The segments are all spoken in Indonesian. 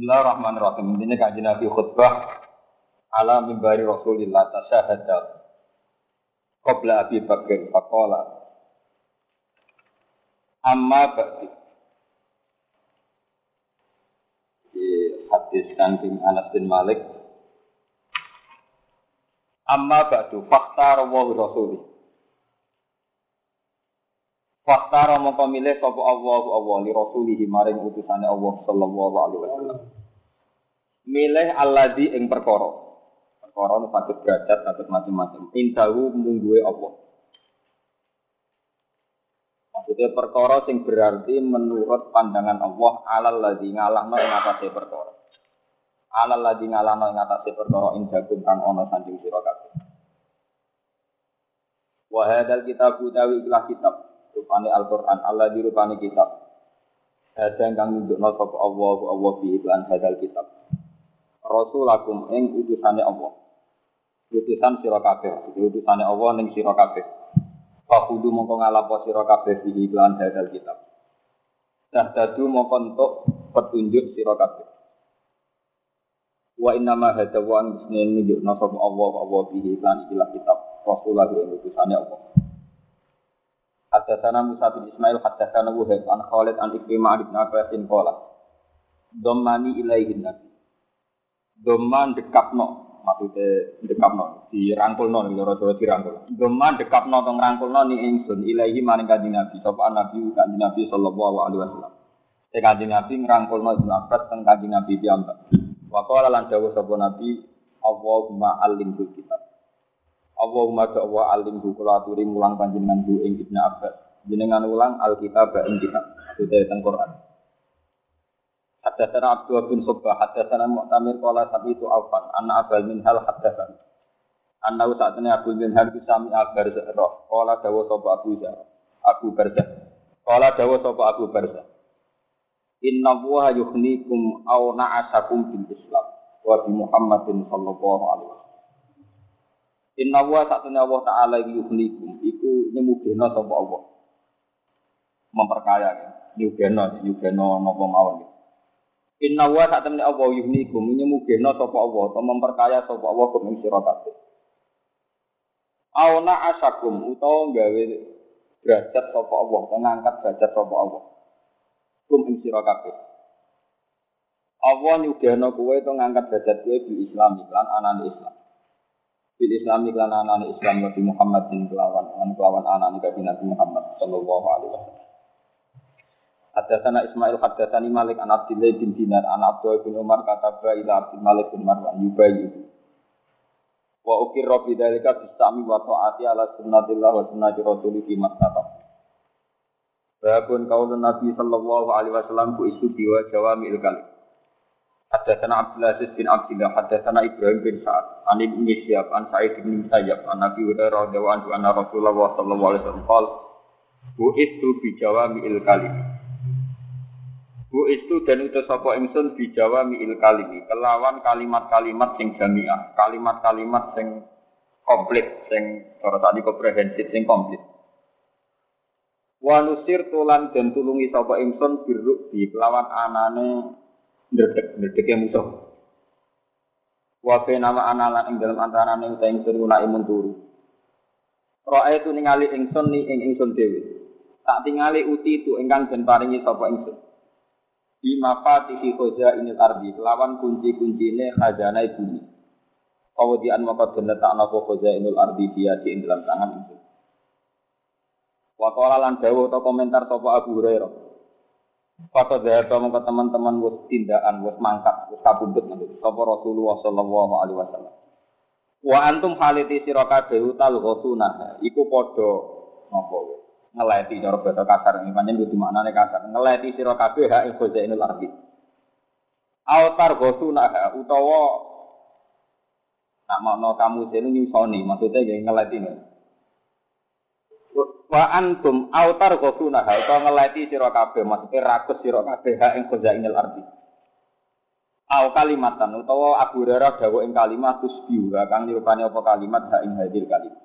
Bismillahirrahmanirrahim. Ini kajian Nabi khutbah ala mimbari Rasulillah tasyahada qabla Abi Bakr faqala amma ba'di. Di hadis kanting Anas bin Malik amma ba'du fakta wa rasuli Fakta romo pemilih sapa Allah Allah li rasulihi maring utusane Allah sallallahu alaihi wasallam. Milih alladzi ing perkara. Perkara sakit derajat sakit macam-macam. Indahu mungguwe Allah. Maksudnya perkara sing berarti menurut pandangan Allah alal ladzi ngalahno ing atase perkara. Alal ladzi ngalahno ing atase perkara indagum kang ana sanjing sira kabeh. Wa hadzal kitab utawi ikhlas kitab rupane Al-Qur'an. Allah di rupane kitab ada kang nunjukno sapa Allah Allah bi iklan hadal kitab. Rasulakum ing utusane Allah. Utusan sira kabeh. Utusane Allah ning sira kabeh. Fakudu mongko ngalapo sira kabeh bi iklan hadal kitab. Tahdadu mongko entuk petunjuk sira kabeh. Wa inna ma hadza wa anjisne nunjukno sapa Allah Allah bi iklan ikilah kitab. Rasulah ing utusane Allah Haddatsana Musa bin Ismail haddatsana Wuhaib an Khalid an Ikrimah Ibnu Abbas qala. Dhammani nabi. Dhamman dekapno maksudnya dekapno dirangkulno nih loro Jawa dirangkul Dhamman dekapno tong rangkulno ni ingsun ilaihi maring kanjeng Nabi. Sapa nabi? Kanjeng Nabi sallallahu alaihi wasallam. Sing kanjeng Nabi ngrangkulno Ibnu Abbas teng kanjeng Nabi piyambak. Wa qala lan dawuh sapa Nabi Allahumma kitab Allahumma Allah alim bu kula mulang panjenengan bu ing Ibnu Abbas. Jenengan ulang Alkitab ing kitab. Sudah teng Quran. Hadatsana Abdul bin Subah, hadatsana Mu'tamir qala sabi itu Aufan, anna Abul Minhal hadatsana. Anna saatene Abdul Minhal bisa mi abar roh. Qala dawa sapa Abu Zar. Abu Barzah. Qala dawa sapa Abu Barzah. Inna wa yukhnikum aw na'asakum bil Islam wa bi Muhammadin sallallahu alaihi wasallam. Inna wa satuna Allah Ta'ala yuhlikum Iku nyemugeno sapa Allah. Memperkaya ya Nyugeno, nopo mawon. Ya Inna wa satuna Allah yuhlikum Nyemugeno sapa Allah Atau memperkaya sapa Allah Kum ing sirotate Auna asakum Utawa gawe derajat sapa Allah Atau ngangkat derajat sapa Allah Kum ing sirotate Allah nyugeno kuwe Atau ngangkat derajat kuwe Di Islam, iklan anan Islam Bil Islam iklan anak Islam Nabi Muhammad bin kelawan lan kelawan anak Nabi Nabi Muhammad sallallahu alaihi wasallam. Hadatsana Ismail hadatsani Malik an Abdullah bin Dinar an Abdullah bin Umar kata ila Abdul Malik bin Marwan yubayi. Wa ukirra bi dzalika bisami wa taati ala sunnatillah wa sunnati rasulih fi mastata. Babun kaulun Nabi sallallahu alaihi wasallam ku isu biwa jawami kalim. Haddatsana Abdul Aziz bin Abdullah, haddatsana Ibrahim bin Sa'ad, an Ibnu Syihab, an Sa'id bin Musayyab, an Nabi Hurairah radhiyallahu anhu Rasulullah sallallahu alaihi wasallam qol Bu itu bi jawami'il kalim. Bu itu dan utus sapa ingsun bi jawami'il kalimi, kelawan kalimat-kalimat sing jamiah, kalimat-kalimat sing komplit, sing cara tadi komprehensif sing komplit. Wa nusir tulan dan tulungi sapa ingsun birru bi kelawan anane ndredeg ndredege musuh. Wa nama analan ing dalam antarane uta ingsun guna imun turu. Roe tu ningali ingsun ni ing ingsun dhewe. Tak tingali uti tu ingkang den paringi sapa ingsun. Di mafatihi khoza inil ardi kelawan kunci-kuncine khazanah bumi. Kawadian maka den letakna khoza inil ardi dia di ing dalam tangan ingsun. Wa qala lan dawuh ta komentar sapa Abu Hurairah. Kata dahaba mongko teman-teman wis tindakan wis mangkat wis kabundut nanti. Sapa Rasulullah sallallahu alaihi wasallam. Wa antum haliti sira kabeh utal iku padha napa ngeleti cara basa kasar. Ini pancen kudu maknane kasar. Ngeleti sira kabeh hak ing khazainul ardi. Autar ghusuna utawa nak makna kamu jene nyusoni. Maksudnya ngeleti. nih wa antum autar kosuna ha utawa ngeleti sira kabeh maksudnya rakus sira kabeh ha ing khazainil ardi. Au kalimatan utawa Abu Hurairah dawuh ing kalimat tusbihu kang nirupane apa kalimat ha ing hadil kalimat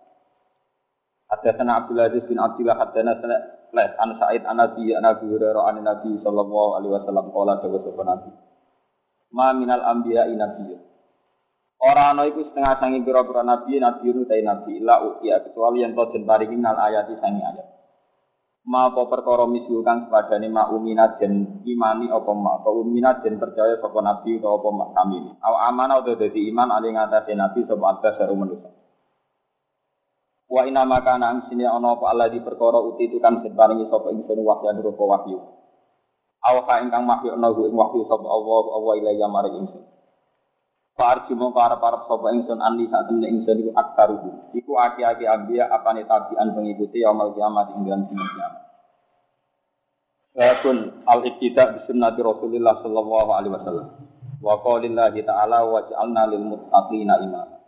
Hadatsana Abdul Aziz bin Abdullah hadatsana Les an Sa'id an Nabi an Abi Hurairah an Nabi sallallahu alaihi wasallam qala dawuh sapa Nabi. Ma minal anbiya nabiyyun. Ora ana iku setengah sangi pira-pira nabi nabi utai nabi la utia kecuali yang den paringi minal ayati sangi ayat. Ma apa perkara misul kang sepadane ma uminat den imani apa ma apa uminat den percaya sapa nabi utawa apa mak kami. Aw amanah utawa dadi iman ali ngatasé nabi sapa atas karo manusa. Wa inna maka nang sini ana apa Allah di perkara uti itu kan den paringi sapa ingsun wahyu rupa wahyu. Aw ka ingkang wahyu ana ing wahyu sapa Allah Allah ilaiya maring ingsun. Farju mau para para sopo ingsun anli saat temen ingsun iku aktaruhu. Iku aki-aki ambia apane tabian pengikuti yaumul kiamat ing dalam dina kiamat. Walaupun al iktida bi sunnati Rasulillah sallallahu alaihi wasallam. Wa qaulillahi ta'ala wa ja'alna lil muttaqina imama.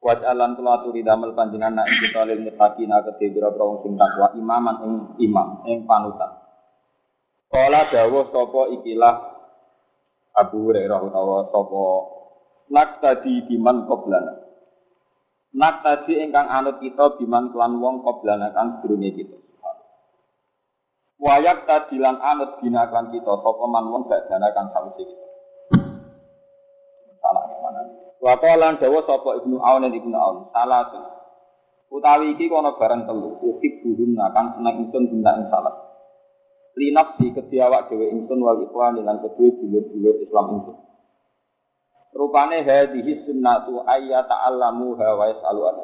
Wa ja'alan kula aturi damel panjenengan ing kita lil muttaqina kedhe pira-pira sing takwa imaman ing imam ing panutan. Kala dawuh sapa ikilah Abu Hurairah utawa sapa nak tadi biman qoblana. Nak tadi ingkang anut kita biman kelan wong qoblana kang durunge kita. Wayak tadi lan anut bina kan kita sapa man wong gak dana kang sawise kita. Salah mana Wa lan dawa sapa Ibnu Aun dan Ibnu Aun. Salah. Utawi iki kono barang telu. Ukip buhunna kang seneng ingsun benda ing salah. Linafsi kediawak dhewe ingsun wal ikhwan lan kedue dulur-dulur Islam ingsun. Rupane hadhihi sunnatu ayya ta'allamu wa yas'alu an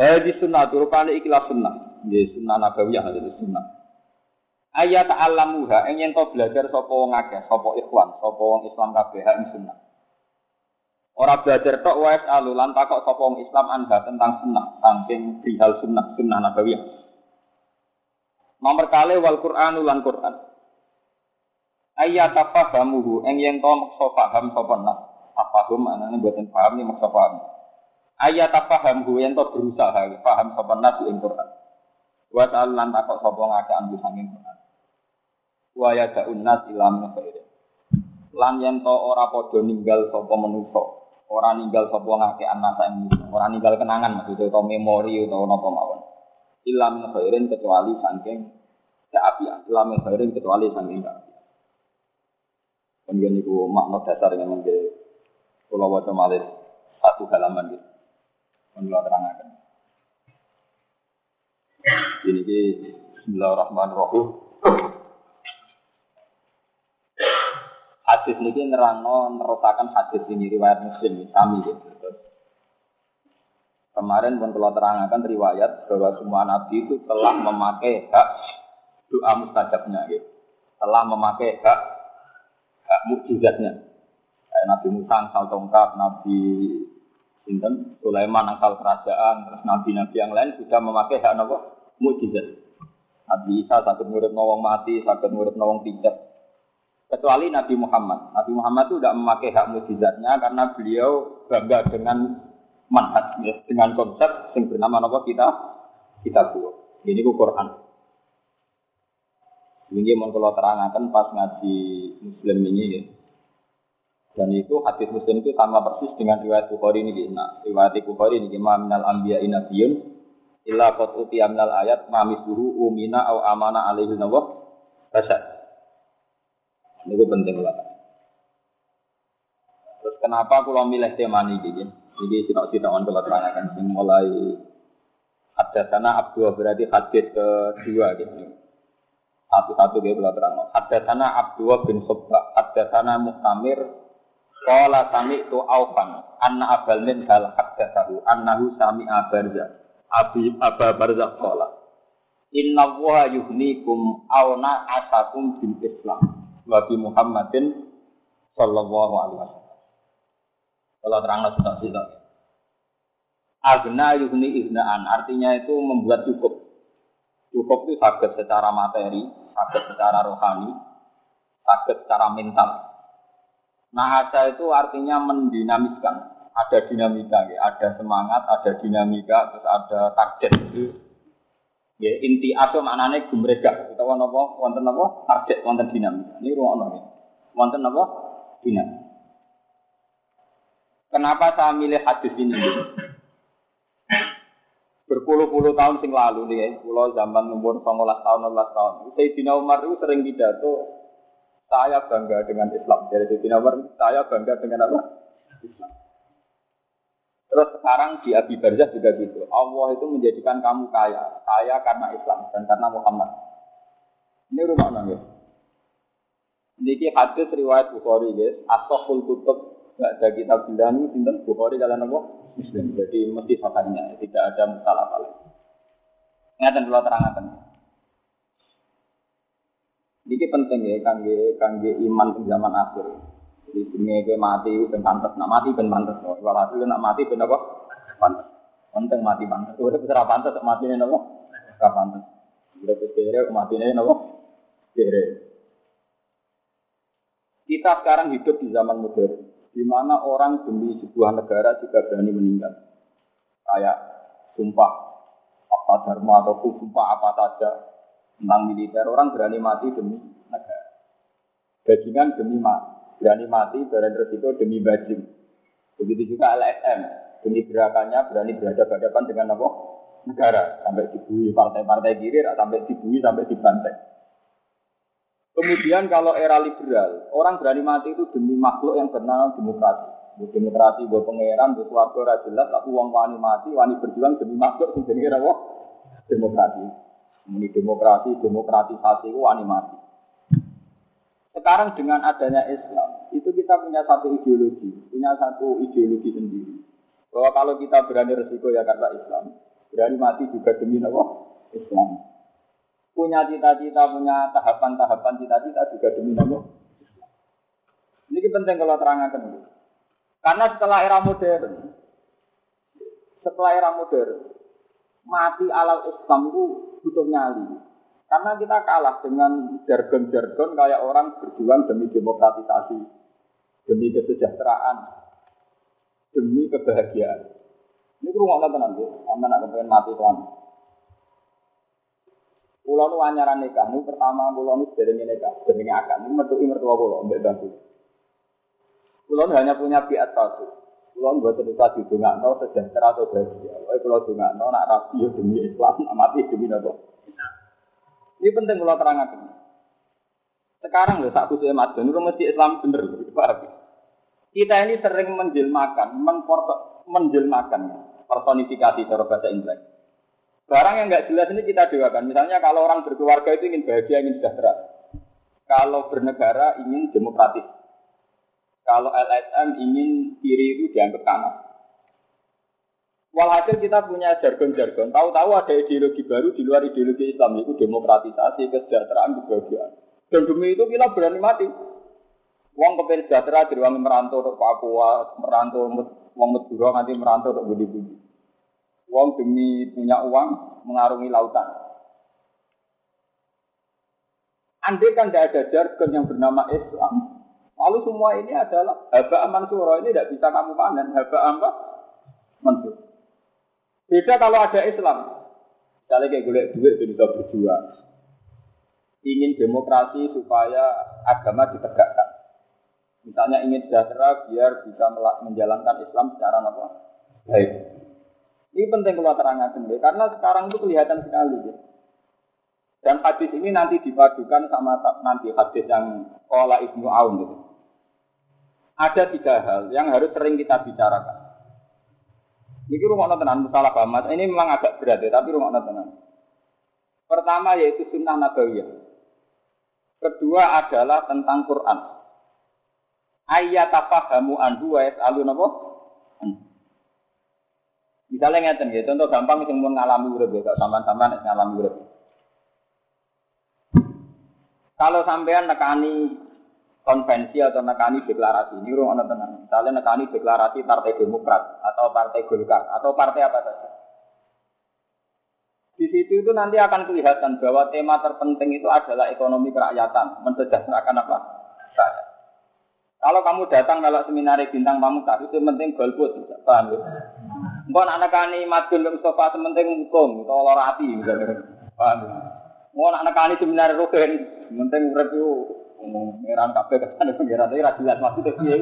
Hadhihi sunnatu rupane ikilah sunnah. Ya sunnah nabawiyah hadhihi sunnah. Ayya ta'allamu ha ing yen to belajar sapa wong akeh, sapa ikhwan, sapa wong Islam kabeh ing sunnah. Ora belajar tok wa yas'alu lan takok sapa wong Islam anha tentang sunnah, saking hal sunnah, sunnah nabawiyah. Nomor kali wal Qur'anu lan Qur'an ayat apa bamuhu eng yen to maksa paham sapa nak? Paham anane mboten paham ni maksa paham? Ayat apa bamuhu yen to berusaha paham sapa nak ing Quran. Wa ta'ala lan takok sapa ngake ambu sanging Quran. Wa ya da'un nas ilam khair. Lan yen to ora padha ninggal sapa manusa ora ninggal sapa ngake anak ing ora ninggal kenangan maksudnya to memori utawa napa mawon. Ilam kecuali saking keapian ilam khairin kecuali saking keapian Kemudian itu makna dasar yang menjadi Pulau Wajah Malih satu halaman gitu. Menurut terangkan. Ini di Bismillahirrahmanirrahim. Hadis ini nerangno nerotakan hadis ini riwayat Muslim kami gitu. Kemarin pun telah terangkan riwayat bahwa semua nabi itu telah memakai hak doa mustajabnya gitu. Telah memakai hak hak mukjizatnya. Kayak Nabi Musa asal tongkat, Nabi Sinten, Sulaiman asal kerajaan, terus nabi-nabi yang lain sudah memakai hak apa? Mukjizat. Nabi Isa sakit murid nawang mati, sakit murid nawang pijat. Kecuali Nabi Muhammad. Nabi Muhammad itu tidak memakai hak mukjizatnya karena beliau bangga dengan manhaj, ya, dengan konsep yang bernama apa kita kita buat. Ini Quran. Ini mau kalau terangkan pas ngaji Muslim ini ya. Dan itu hadis Muslim itu sama persis dengan riwayat Bukhari ini. Nah, riwayat Bukhari ini ma minal anbiya inabiyun illa qad utiya minal ayat ma umina au amana alaihi nawa rasyad. Ini penting lah. Terus kenapa kalau milih tema ini gini? Ini sitok-sitokan kalau terangkan. Mulai ada sana Abdul berarti hadis kedua gitu. Satu-satu dia belum terang. Ada sana Abdullah bin Subba, ada sana Muhtamir, sami itu Aufan, Anna Abal min hal tahu, Annahu sami abarza, Abi Aba Barza Kala. Inna wa yuhnikum awna asakum bin Islam. Wabi Muhammadin Sallallahu alaihi wasallam. Kalau terang sudah tidak. Agna yuhni ihnaan, artinya itu membuat cukup. Cukup itu sakit secara materi, sakit secara rohani, sakit secara mental. Nah, ada itu artinya mendinamiskan. Ada dinamika, ya. ada semangat, ada dinamika, terus ada target. Ya, inti aso maknanya gumrega. Kita wonten apa? Wonten apa? Target, wonten dinamika. Ini ruang ya. Wonten apa? Dinamika. Kenapa saya milih hadis ini? Berpuluh-puluh tahun sing lalu nih, pulau zaman umur 19 tahun, 16 tahun. Sayyidina Umar itu sering pidato Saya bangga dengan Islam. Dari Siti Umar, saya bangga dengan apa? Islam. Terus sekarang di Abi Barzah juga gitu. Allah itu menjadikan kamu kaya. Kaya karena Islam dan karena Muhammad. Ini rumah nangis. Niki hadis riwayat Bukhari guys. Asoful kutub gak ada kitab bilang sinten Bukhari kalian apa? Muslim. Jadi mesti fakanya tidak ada masalah apa Ngatan dulu terangkan. Niki penting ya kangge kangge iman di zaman akhir. Jadi dunia ke mati ben pantas, nak mati ben pantas. Walhasil nak mati ben apa? Pantas. Penting mati pantas. Udah bisa pantas mati ini apa? Ora pantas. Udah kere mati ini apa? Kere. Kita sekarang hidup di zaman modern, di mana orang demi sebuah negara juga berani meninggal. Kayak sumpah apa dharma atau sumpah apa saja tentang militer, orang berani mati demi negara. Bajingan demi mati berani mati, berani resiko demi bajing. Begitu juga LSM, demi gerakannya berani berhadapan-hadapan dengan apa? Negara, sampai dibui partai-partai kiri, sampai dibui, sampai dibantai. Kemudian kalau era liberal, orang berani mati itu demi makhluk yang bernama demokrasi. Demokrasi, buat pangeran, buat keluarga jelas, tapi uang wani mati, wani berjuang demi makhluk yang jadi apa? Demokrasi. Ini demokrasi, demokratisasi itu wani mati. Sekarang dengan adanya Islam, itu kita punya satu ideologi, punya satu ideologi sendiri. Bahwa kalau kita berani resiko ya karena Islam, berani mati juga demi apa? Islam. Punya cita-cita, punya tahapan-tahapan cita-cita juga demi apa? Ini penting kalau terangkan. Karena setelah era modern, setelah era modern, mati alal Islam itu butuh nyali. Karena kita kalah dengan jargon-jargon kayak orang berjuang demi demokratisasi, demi kesejahteraan, demi kebahagiaan. Ini rumah Allah tenang ya, sama nak kepengen mati tuan. Pulau nu anyaran nikah, nu pertama pulau nu dari nikah, dari akan, nu mertua mertua pulau, mbak bantu. Pulau hanya punya biat satu. Pulau buat terdekat di dunga, no sejahtera atau bahagia. Wah, pulau dunga, no nak rapi demi Islam, mati demi nopo. Ini penting kalau terangkan. Sekarang loh, tak khususnya mas itu mesti Islam bener, paham? Kita ini sering menjelmakan, menjelmakan, personifikasi cara bahasa Inggris. Barang yang nggak jelas ini kita doakan. Misalnya kalau orang berkeluarga itu ingin bahagia, ingin sejahtera. Kalau bernegara ingin demokratis. Kalau LSM ingin kiri itu dianggap kanan. Walhasil kita punya jargon-jargon. Tahu-tahu ada ideologi baru di luar ideologi Islam, yaitu demokratisasi, kesejahteraan, kebahagiaan. Dan demi itu kita berani mati. Uang kepen sejahtera uang merantau ke Papua, merantau, uang Madura nanti merantau ke budi-budi. Uang demi punya uang mengarungi lautan. Andai kan tidak ada jargon yang bernama Islam, lalu semua ini adalah haba aman surah ini tidak bisa kamu panen. Haba apa? Mansur. Beda kalau ada Islam. Misalnya kayak gue duit bisa berjuang. Ingin demokrasi supaya agama ditegakkan. Misalnya ingin sejahtera biar bisa menjalankan Islam secara apa? Baik. Ini penting kalau terangkan sendiri karena sekarang itu kelihatan sekali. Ya. Dan hadis ini nanti dipadukan sama nanti hadis yang Kola Ibnu Aun gitu. Ada tiga hal yang harus sering kita bicarakan. Ini rumah tenan salah paham Ini memang agak berat ya, tapi rumah tenan. Pertama yaitu sunnah nabawiyah. Kedua adalah tentang Quran. Ayat apa hamu anhu wa yas'alu napa? Misalnya ngeten ya, contoh gampang sing mun ngalami urip ya, sampean-sampean ngalami urip. Kalau sampean nekani konvensi atau nekani deklarasi ini rumah tenang. Misalnya nekani deklarasi Partai Demokrat atau Partai Golkar atau partai apa saja. Di situ itu nanti akan kelihatan bahwa tema terpenting itu adalah ekonomi kerakyatan, mensejahterakan apa? Saya. Kalau kamu datang kalau seminar bintang pamungkas itu penting golput, paham ya? Mbok anak nekani madun Mustafa sementing hukum atau lorati misalnya. Paham? Mau anak nekani seminar rugen, penting urip ngomong ngeran kabeh kan pengiran tapi ra jelas maksudnya piye.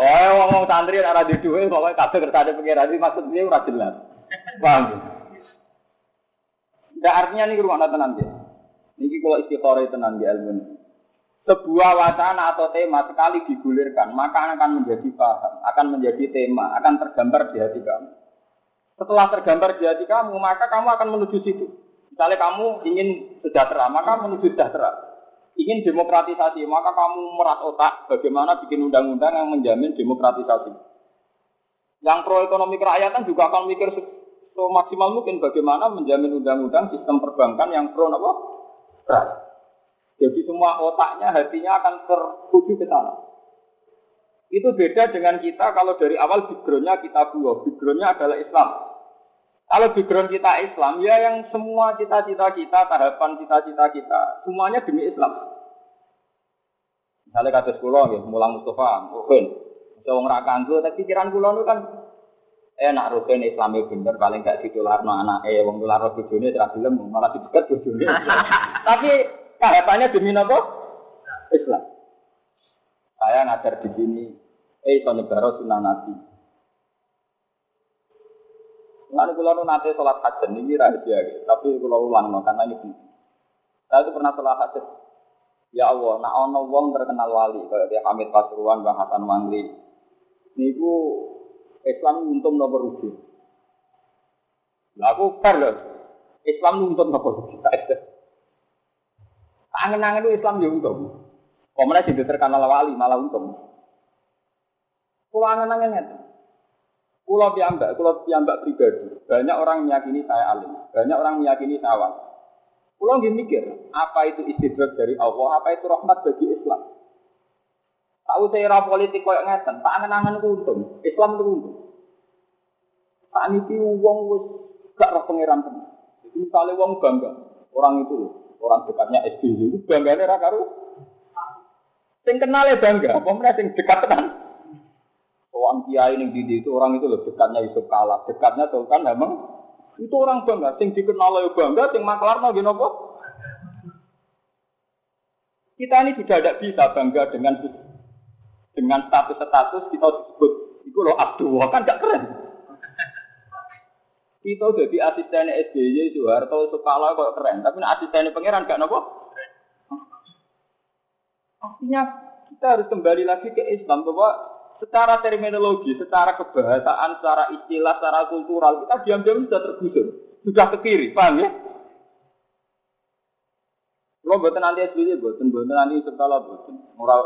Oh, ngomong santri ora di dhuwit pokoke kabeh kersane pengiran iki maksud piye ora jelas. Paham? Ndak artinya nih rumah tenan ya. Niki kalau istiqoroh tenan di ilmu ini. Sebuah wacana atau tema sekali digulirkan, maka akan menjadi paham, akan menjadi tema, akan tergambar di hati kamu. Setelah tergambar di hati kamu, maka kamu akan menuju situ. Misalnya kamu ingin sejahtera, maka menuju sejahtera. Ingin demokratisasi, maka kamu merat otak bagaimana bikin undang-undang yang menjamin demokratisasi. Yang pro ekonomi kerakyatan juga akan mikir so maksimal mungkin bagaimana menjamin undang-undang sistem perbankan yang pro apa? Jadi semua otaknya, hatinya akan tertuju ke sana. Itu beda dengan kita kalau dari awal backgroundnya kita buah. Backgroundnya adalah Islam. Kalau background kita Islam, ya yang semua cita-cita kita, tahapan cita-cita kita, semuanya demi Islam. Misalnya kata sekolah, ya, mulang Mustafa, Ruhin. Bisa orang rakanku, tapi pikiran kula itu kan eh nak Ruhin Islam itu bener, paling gak ditular no anak eh, wong tular no tidak film, malah didekat bojone. tapi tahapannya demi apa? Islam. Saya ngajar di sini, eh iso negara sunnah Nabi. Lalu kalau nu nanti sholat hajat ini rahasia, tapi kalau ulang no, karena ini. Saya itu pernah sholat hajat. Ya Allah, nak ono wong terkenal wali, dia Hamid Pasuruan, Bang Hasan Mangli. Niku Islam untung nomor rugi. Fair loh. Islam untung nomor rugi. Angen-angen itu Islam ya untung. Pemenang jadi terkenal wali malah untung. Kalau angen-angen itu. Pulau piambak, pulau piambak pribadi. Banyak orang meyakini saya alim, banyak orang meyakini saya wali. Pulau nggak mikir, apa itu istidrak dari Allah, apa itu rahmat bagi Islam. Tahu saya era politik kayak ngeten, tak angen-angen untung, Islam itu untung. Tak niki uang gak roh pangeran. Jadi misalnya uang bangga, orang itu orang dekatnya SBY itu bangganya ra karo. Sing kenal ya bangga, apa mereka sing dekat tenan. Orang kiai yang di itu orang itu loh dekatnya Yusuf kalah, dekatnya tuh kan memang itu orang bangga, sing dikenal ya bangga, sing maklar mau gini Kita ini sudah tidak bisa bangga dengan dengan status-status kita disebut itu loh Abdul kan gak keren. Kita jadi asisten SBY Soeharto Sukala kok keren, tapi asisten pangeran gak nopo. Artinya kita harus kembali lagi ke Islam bahwa secara terminologi, secara kebahasaan, secara istilah, secara kultural, kita diam-diam sudah tergusur. Sudah ke kiri, paham ya? Lo buatan nanti SBY, buatan buatan nanti sekolah, buatan moral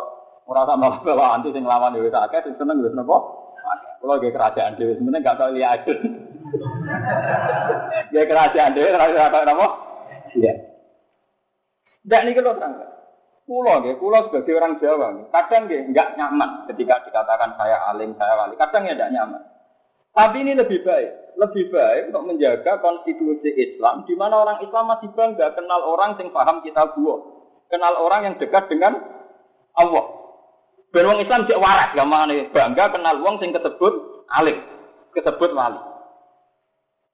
moral sama bawa anti sing lawan dewi sakit, sing seneng wis nopo. Kalau gak kerajaan dewi, sebenarnya gak tahu lihat Gak kerajaan dewi, kerajaan apa nopo? Iya. Tidak nih kalau terangkan. Pulau ya, pulau sebagai orang Jawa, kadang ya nggak nyaman ketika dikatakan saya alim, saya wali. Kadang ya tidak nyaman. Tapi ini lebih baik, lebih baik untuk menjaga konstitusi Islam, di mana orang Islam masih bangga kenal orang yang paham kita buah, kenal orang yang dekat dengan Allah. Ben wong Islam cek waras, gak mana bangga kenal wong sing ketebut alim, ketebut wali.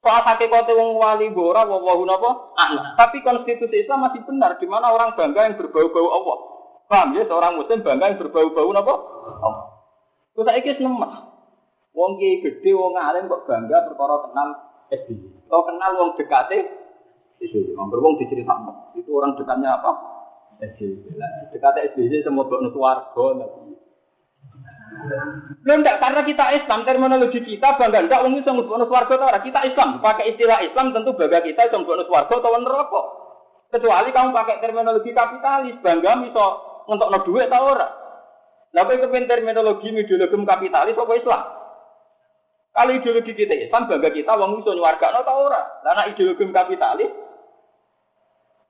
Soal hakikate wong wali ora wawahu napa? Anak. Tapi konstitusi Islam masih benar di mana orang bangga yang berbau-bau Allah. Paham ya seorang muslim bangga yang berbau-bau napa? Allah. Terus saiki nemes. Wong ki gede wong alim kok bangga perkara kenal SBY. Kok kenal wong dekate SBY. Wong diceritakno. Itu orang dekatnya apa? SBY. Dekate SBY semua bok warga Lo enggak karena kita Islam terminologi kita bangga enggak wong iso mlebu swarga ta ora kita Islam pakai istilah Islam tentu bangga kita iso mlebu swarga atau neraka. Kecuali kamu pakai terminologi kapitalis bangga iso ngetokno duit ta ora. Lah kok kepen terminologi ideologi kapitalis apa Islam? Kalau ideologi kita Islam bangga kita wong iso nyuwargakno ta ora. Lah nek ideologi kapitalis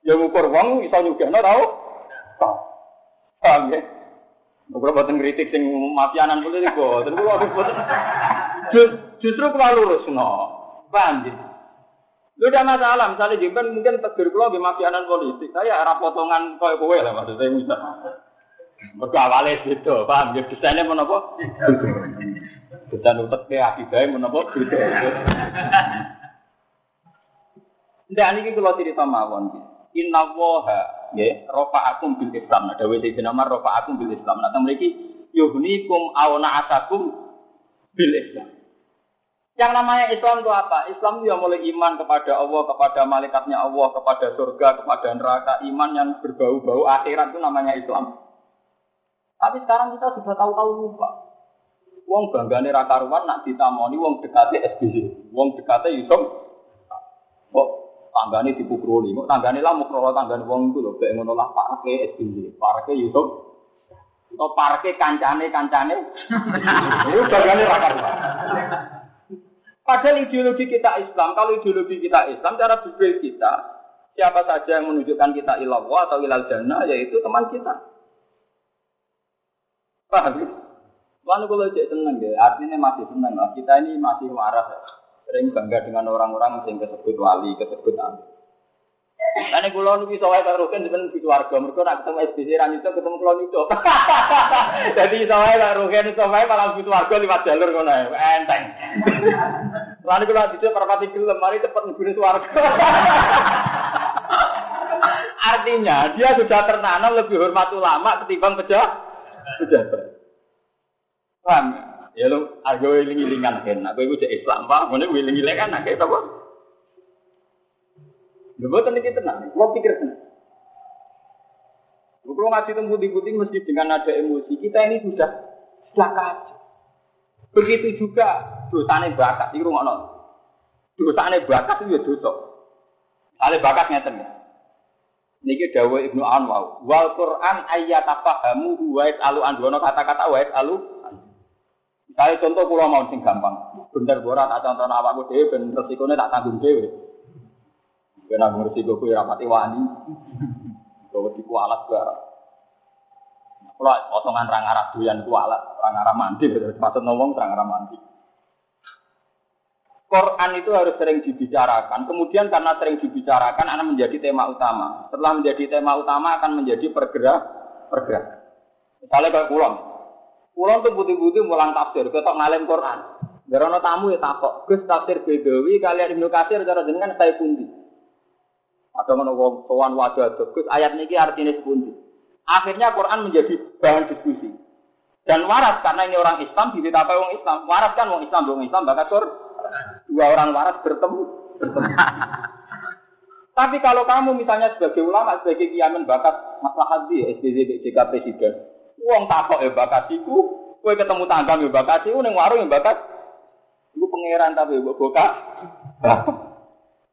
ya ngukur wong iso nyugihno ta ora. Paham ya? Kalau buatan kritik sing mafianan politik boten kula boten. Justru kula lurus no. Paham Lu udah masalah, misalnya jemben mungkin tegur kula di mafianan politik. Saya arah potongan koyo kowe lah maksud saya bisa. Mergo awale itu, paham ya desainnya menapa? Desain utek ke akibae menapa gitu. Ndak niki kula cerita mawon. Inna woha ya rofa akum bil Islam. Nah, dawe Sayyidina Umar rofa akum bil Islam. Teng mriki yuhnikum auna asakum bil Islam. Yang namanya Islam itu apa? Islam itu yang mulai iman kepada Allah, kepada malaikatnya Allah, kepada surga, kepada neraka, iman yang berbau-bau akhirat itu namanya Islam. Tapi sekarang kita sudah tahu-tahu lupa. Wong banggane ra karuan nak ditamoni wong dekate SBY. Wong dekate Yusuf. Kok tanggane dipukruli, kok tanggane lah mukro tanggane wong itu lho, kayak ngono lah parke SBY, parke Yusuf. Atau parke kancane kancane. Itu banggane ra karuan. Padahal ideologi kita Islam, kalau ideologi kita Islam, cara berpikir kita, siapa saja yang menunjukkan kita ilallah atau ilal jannah, yaitu teman kita. Paham? Lalu kalau cek seneng ya, artinya masih seneng lah. Kita ini masih waras ya. Sering bangga dengan orang-orang yang disebut wali, disebut nabi. Karena kalau nu bisa wae karo kan sebenarnya di keluarga, mereka nak ketemu SBC ran itu ketemu kalau itu. Jadi bisa karo kan iso wae malah di keluarga lewat jalur ngono enteng. Lalu kalau bisa perpati gelem, mari cepet nggune keluarga. Artinya dia sudah tertanam lebih hormat ulama ketimbang pejabat. Pejabat. Paham? Ya lo, argo wiling-wilingan kan. Aku itu Islam, Pak. Mana wiling-wiling kan, nak apa? Lho boten iki tenang, kula pikir tenang. Kalau ngaji temu putih mesti dengan ada emosi. Kita ini sudah sudah kacau. Begitu juga dosane bakat iki ngono. Dosane bakat itu ya dosa. Ale bakat ngeten ya. Niki dawuh Ibnu Anwar, wal Quran ayyatafahamu wa yasalu an kata-kata wa yasalu Misalnya contoh pulau mau sing gampang, bener borat tak contoh awakku dhewe ben resikone tak tanggung dhewe. Kena ngerti gue kue rapati wani. Gue di kualat barang. Kalau potongan rang arah doyan kualat, rang arah mandi. Maksud ngomong rang arah mandi. Quran itu harus sering dibicarakan. Kemudian karena sering dibicarakan, akan menjadi tema utama. Setelah menjadi tema utama, akan menjadi pergerak, pergerak. Misalnya kayak pulang. Pulang tuh putih-putih mulang tafsir, ketok ngalim Quran. Gerono tamu ya takok. Gus tafsir Bedawi kalian Ibnu Katsir cara jenengan saya pundi. Ada mana wong sowan wajah Gus ayat niki artinya sepundi. Akhirnya Quran menjadi bahan diskusi. Dan waras karena ini orang Islam apa orang Islam. Waras kan orang Islam, orang Islam bakal sur. Dua orang waras bertemu. Tapi kalau kamu misalnya sebagai ulama, sebagai kiamen bakat masalah di SDZ, BJK Presiden, uang takok ya bakatiku, kue ketemu tangga ya bakatiku, neng warung ya bakat, itu pangeran tapi ya boka.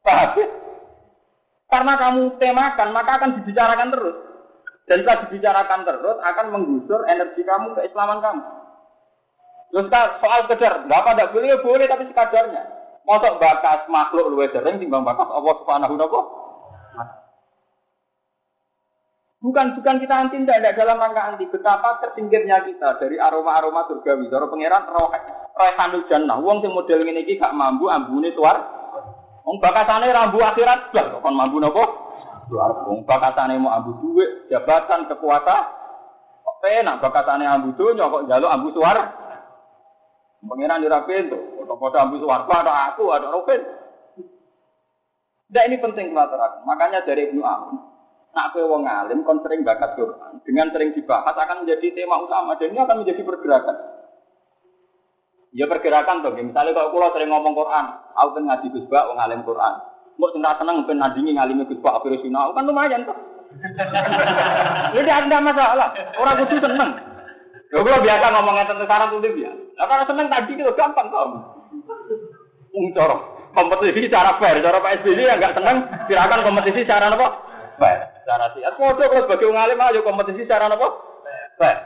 Paham? Karena kamu temakan, maka akan dibicarakan terus. Dan jika dibicarakan terus, akan menggusur energi kamu, keislaman kamu. Terus soal kejar, nggak pada boleh, boleh, tapi sekadarnya. Mosok bakas makhluk luwe sering timbang bakas Allah Subhanahu wa Bukan bukan kita anti tidak, dalam rangka anti betapa tersingkirnya kita dari aroma-aroma surgawi. Dari pangeran roh roh jannah. Wong sing model ngene iki gak mampu ambune suar Wong bakatane rambu akhirat blas kok kon mampu napa? Wong bakatane mau ambu duit, jabatan, kekuatan. Kok penak bakatane ambu donya kok njaluk ambu suara. Pengiran ora pintu, foto-foto ambu suara ada aku, ada Robin. Nah ini penting kelateran. Makanya dari Ibnu Amun, nak kowe wong alim kon sering bakat Quran, dengan sering dibahas akan menjadi tema utama dan ini akan menjadi pergerakan. Ya pergerakan tuh, misalnya kalau pulau sering ngomong Quran, aku kan ngaji Gus Bak, ngalim Quran. Mau senang seneng ben nandingi ngalimi Gus Bak akhirnya sinau, kan lumayan tuh. Jadi ada masalah, orang kudu seneng. Ya kalau biasa ngomongnya tentang sekarang tuh dia. Nah kalau seneng tadi itu gampang kok. Ungcor kompetisi secara fair, cara Pak SBY yang nggak seneng, silakan kompetisi secara apa? Fair, secara sihat. Kode kalau sebagai ngalim aja kompetisi secara apa? Fair.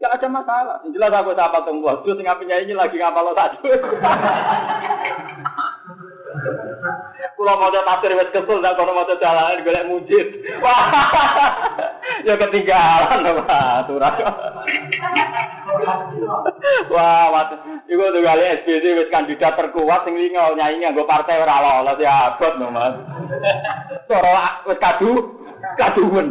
Gak ada masalah. Jelas aku siapa tunggu. Terus ngapain ini lagi ngapal lo tadi. Kalau mau tafsir wes kesel, tak kalau mau jalan golek mujid. Wah, ya ketinggalan apa aturan. Wah, waktu itu tuh kali SBC wes kandidat terkuat sing lingo nyanyi nggo partai ora lolos ya abot no Mas. Sora wes kadu kaduwen.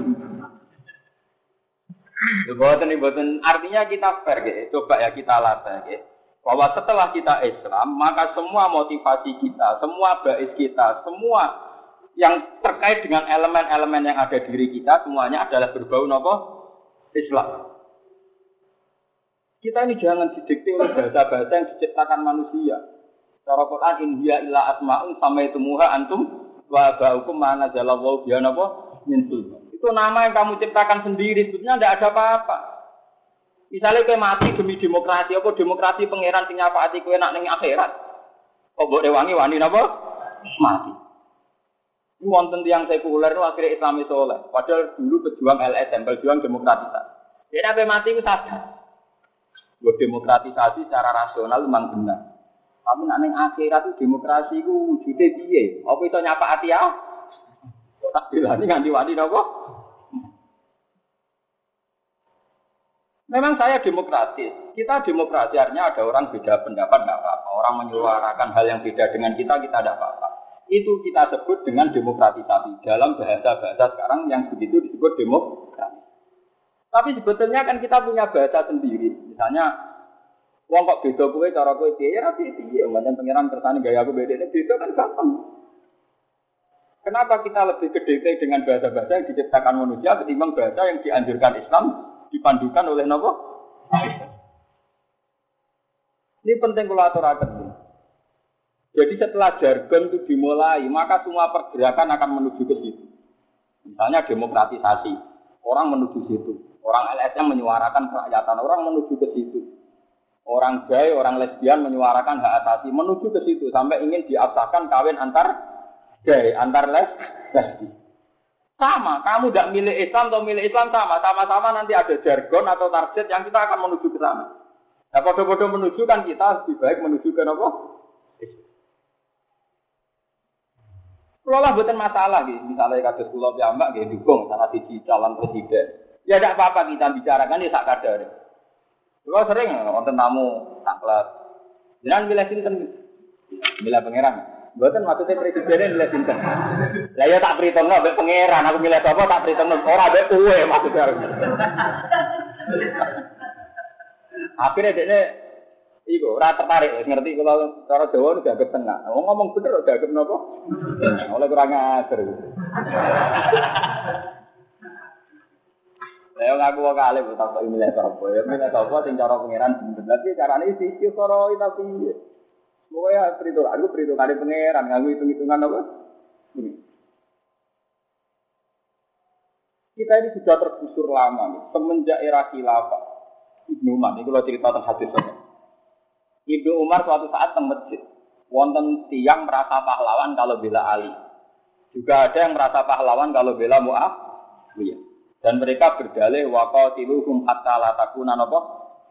Boten boten artinya kita gitu. Coba ya kita latih. Bahwa setelah kita Islam, maka semua motivasi kita, semua bais kita, semua yang terkait dengan elemen-elemen yang ada di diri kita semuanya adalah berbau nopo Islam. Kita ini jangan didikte oleh bahasa-bahasa yang diciptakan manusia. Cara Quran India illa asma'un sama itu muha antum wa ba'ukum mana jalallahu biya napa Itu nama yang kamu ciptakan sendiri, sebetulnya tidak ada apa-apa. Misalnya kayak mati demi demokrasi, apa demokrasi pangeran sing hati kowe nak ning akhirat. Kok mbok rewangi wani napa? Mati. Ini wonten tiang sekuler akhirnya Islami soleh. Padahal dulu pejuang LSM, pejuang demokratisasi. Dia nabi mati itu sadar. Buat demokratisasi secara rasional memang benar. Tapi nak neng akhirat itu demokrasi itu wujudnya piye? Apa itu nyapa hati ya? Tak bilani nganti wani napa? Memang saya demokratis. Kita demokrasi artinya ada orang beda pendapat nggak apa-apa. Orang menyuarakan hal yang beda dengan kita kita tidak apa-apa. Itu kita sebut dengan demokratisasi dalam bahasa-bahasa sekarang yang begitu disebut demokrasi. Tapi sebetulnya kan kita punya bahasa sendiri. Misalnya, wong kok beda kowe cara kowe piye ya piye piye, macam kersane gaya aku beda beda kan gampang. Kenapa kita lebih gede dengan bahasa-bahasa yang diciptakan manusia ketimbang bahasa yang dianjurkan Islam dipandukan oleh nopo? Ini penting kalau aturakan. Jadi setelah jargon itu dimulai, maka semua pergerakan akan menuju ke situ. Misalnya demokratisasi, orang menuju situ. Orang LSM menyuarakan kerakyatan, orang menuju ke situ. Orang gay, orang lesbian menyuarakan hak asasi, menuju ke situ sampai ingin diabsahkan kawin antar gay, antar les, lesbi. Sama, kamu tidak milih Islam atau milih Islam sama, sama-sama nanti ada jargon atau target yang kita akan menuju ke sana. Nah, kode-kode menuju kan kita lebih baik menuju ke apa? Kalau lah bukan masalah gitu, misalnya kasus pulau piyambak gitu, dukung salah sisi calon presiden. Ya tidak apa-apa kita bicarakan ya sak kadar. Kalau sering wonten tamu kelas. Jangan milih sinten. Milih pangeran. Buatan maksudnya presidennya milih sinten. Lah ya tak perhitung no, pangeran. Aku milih apa tak perhitung no. Orang ada kue maksudnya. Akhirnya dia Iku ora tertarik ngerti kalau cara Jawa udah agak tengah. Oh, ngomong bener agak nopo. Oleh kurang ajar. Saya ngaku kok kali bu tak milih sapa. Ya milih sapa sing cara pangeran bener. Tapi carane sisi cara itu piye? Pokoknya perhitungan, aku perhitungan pangeran, ngaku hitung-hitungan apa? Ini. Kita ini sudah tergusur lama nih, semenjak era khilafah. Ibnu Umar, ini kalau cerita tentang hadis Ibnu Umar suatu saat teng masjid, wonten tiang merasa pahlawan kalau bela Ali. Juga ada yang merasa pahlawan kalau bela Mu'awiyah. Dan mereka berdalih waqatiluhum hatta la takuna napa?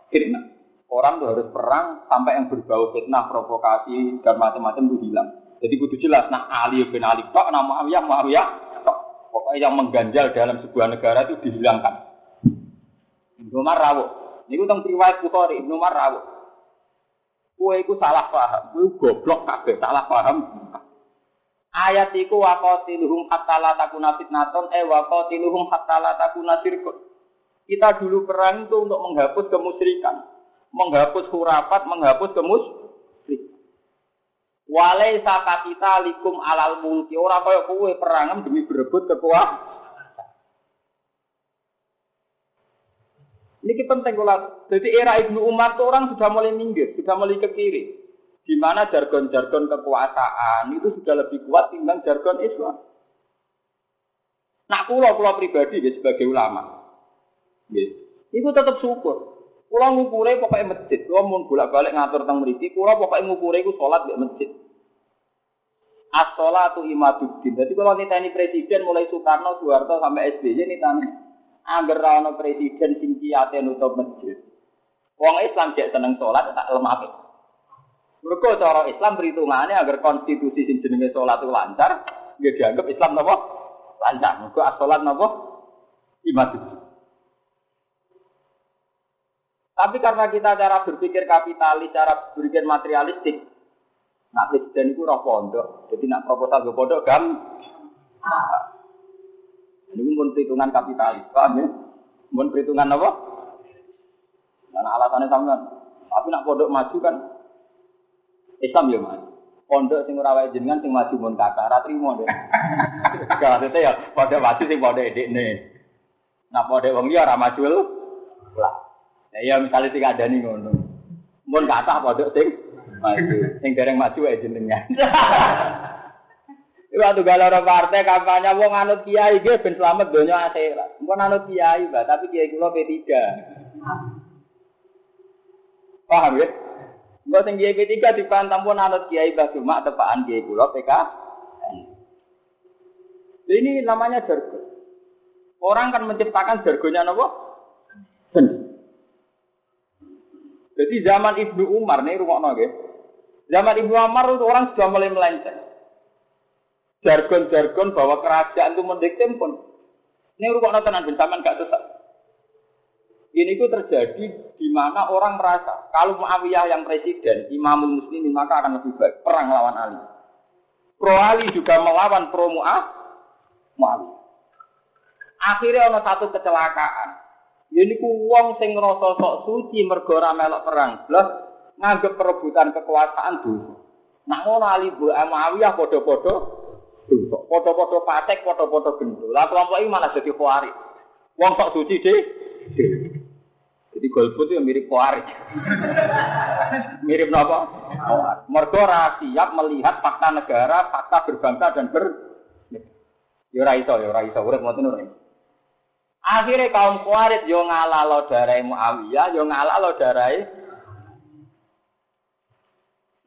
Fitnah. Orang tuh harus perang sampai yang berbau fitnah, provokasi dan macam-macam itu hilang. Jadi kudu jelas nah Ali bin Ali tok nama Muawiyah Muawiyah tok. Pokoknya yang mengganjal dalam sebuah negara itu dihilangkan. Ibnu Umar rawuh. Niku teng riwayat Bukhari Ibnu Umar rawuh. Salah paham, kue goblok kabeh, salah paham. Ayat iku wa qatiluhum hatta la takuna fitnaton eh wa qatiluhum hatta la takuna sirkun. Kita dulu perang itu untuk menghapus kemusyrikan, menghapus hurafat, menghapus kemusyrikan. Walai saka kita likum alal mulki ora kaya kowe perangan demi berebut kekuasaan. Ini penting kalau jadi era Ibnu Umar itu orang sudah mulai minggir, sudah mulai ke kiri di mana jargon-jargon kekuasaan itu sudah lebih kuat timbang jargon Islam. Nak kulo kulo pribadi ya, sebagai ulama, ya, itu tetap syukur. Kulo ngukure pokoknya masjid, kulo mau bolak balik ngatur tentang meriki, kulo pokoknya ngukure itu sholat di masjid. As-sholatu imaduddin. Jadi kalau ini presiden mulai Soekarno, Soeharto sampai SBY ini tanya, agar rano presiden sing kiyate nutup masjid. Wong Islam jek seneng sholat tak lemah mereka cara Islam perhitungannya agar konstitusi sing jenenge itu lancar, dia dianggap Islam nopo lancar. Mereka asolat nopo iman Tapi karena kita cara berpikir kapitalis, cara berpikir materialistik, nah presiden itu roh pondok, jadi nak proposal ke pondok gam. Ini pun perhitungan kapitalis, paham ya? Pun perhitungan apa? Karena alasannya sama. Tapi nak pondok maju kan Islam ya mas. Pondok sing ora wae jenengan sing maju mun kata ora trimo deh. Maksudnya ya pada maju sing pada edekne. Nah pada wong liya ora maju lah. Ya ya misalnya tiga ada nih ngono. Mun kata padha sing maju. Sing dereng maju ae jenengan. Iku atuh galera partai kampanye wong anut kiai ge ben selamat donya akhirat. Engko anut kiai, Mbak, tapi kiai kula P3. Paham ya? Engko sing kiai P3 dipantang pun anut kiai Mbah Cuma tepaan kiai kula PK. Ini namanya jargon. Orang kan menciptakan jargonnya apa? Jadi zaman Ibnu Umar nih rumah nggih. Zaman Ibnu Umar itu orang sudah mulai melenceng. Jargon-jargon bahwa kerajaan itu mendikte pun. Ini rumah tenan ben sampean gak sesat. Ini itu terjadi di mana orang merasa kalau Muawiyah yang presiden, Imamul Muslimin maka akan lebih baik perang lawan Ali. Pro Ali juga melawan pro Muawiyah. Akhirnya ada satu kecelakaan. Ini ku wong sing ngrasa sok suci mergo melok perang, blas nganggep perebutan kekuasaan dulu. Nak ngono Ali Bu Muawiyah padha-padha dosa. Padha-padha patek, padha-padha gendul. Lah kelompok iki malah jadi kuari. Wong sok suci deh. Jadi golput itu mirip kuari. mirip napa? Mergo ora siap melihat fakta negara, fakta berbangsa dan ber Ya ora iso, ya ora iso, urip ngoten ora. Akhirnya kaum Khawarij yo ngalah lo darai Muawiyah, yo ngalah lo darai.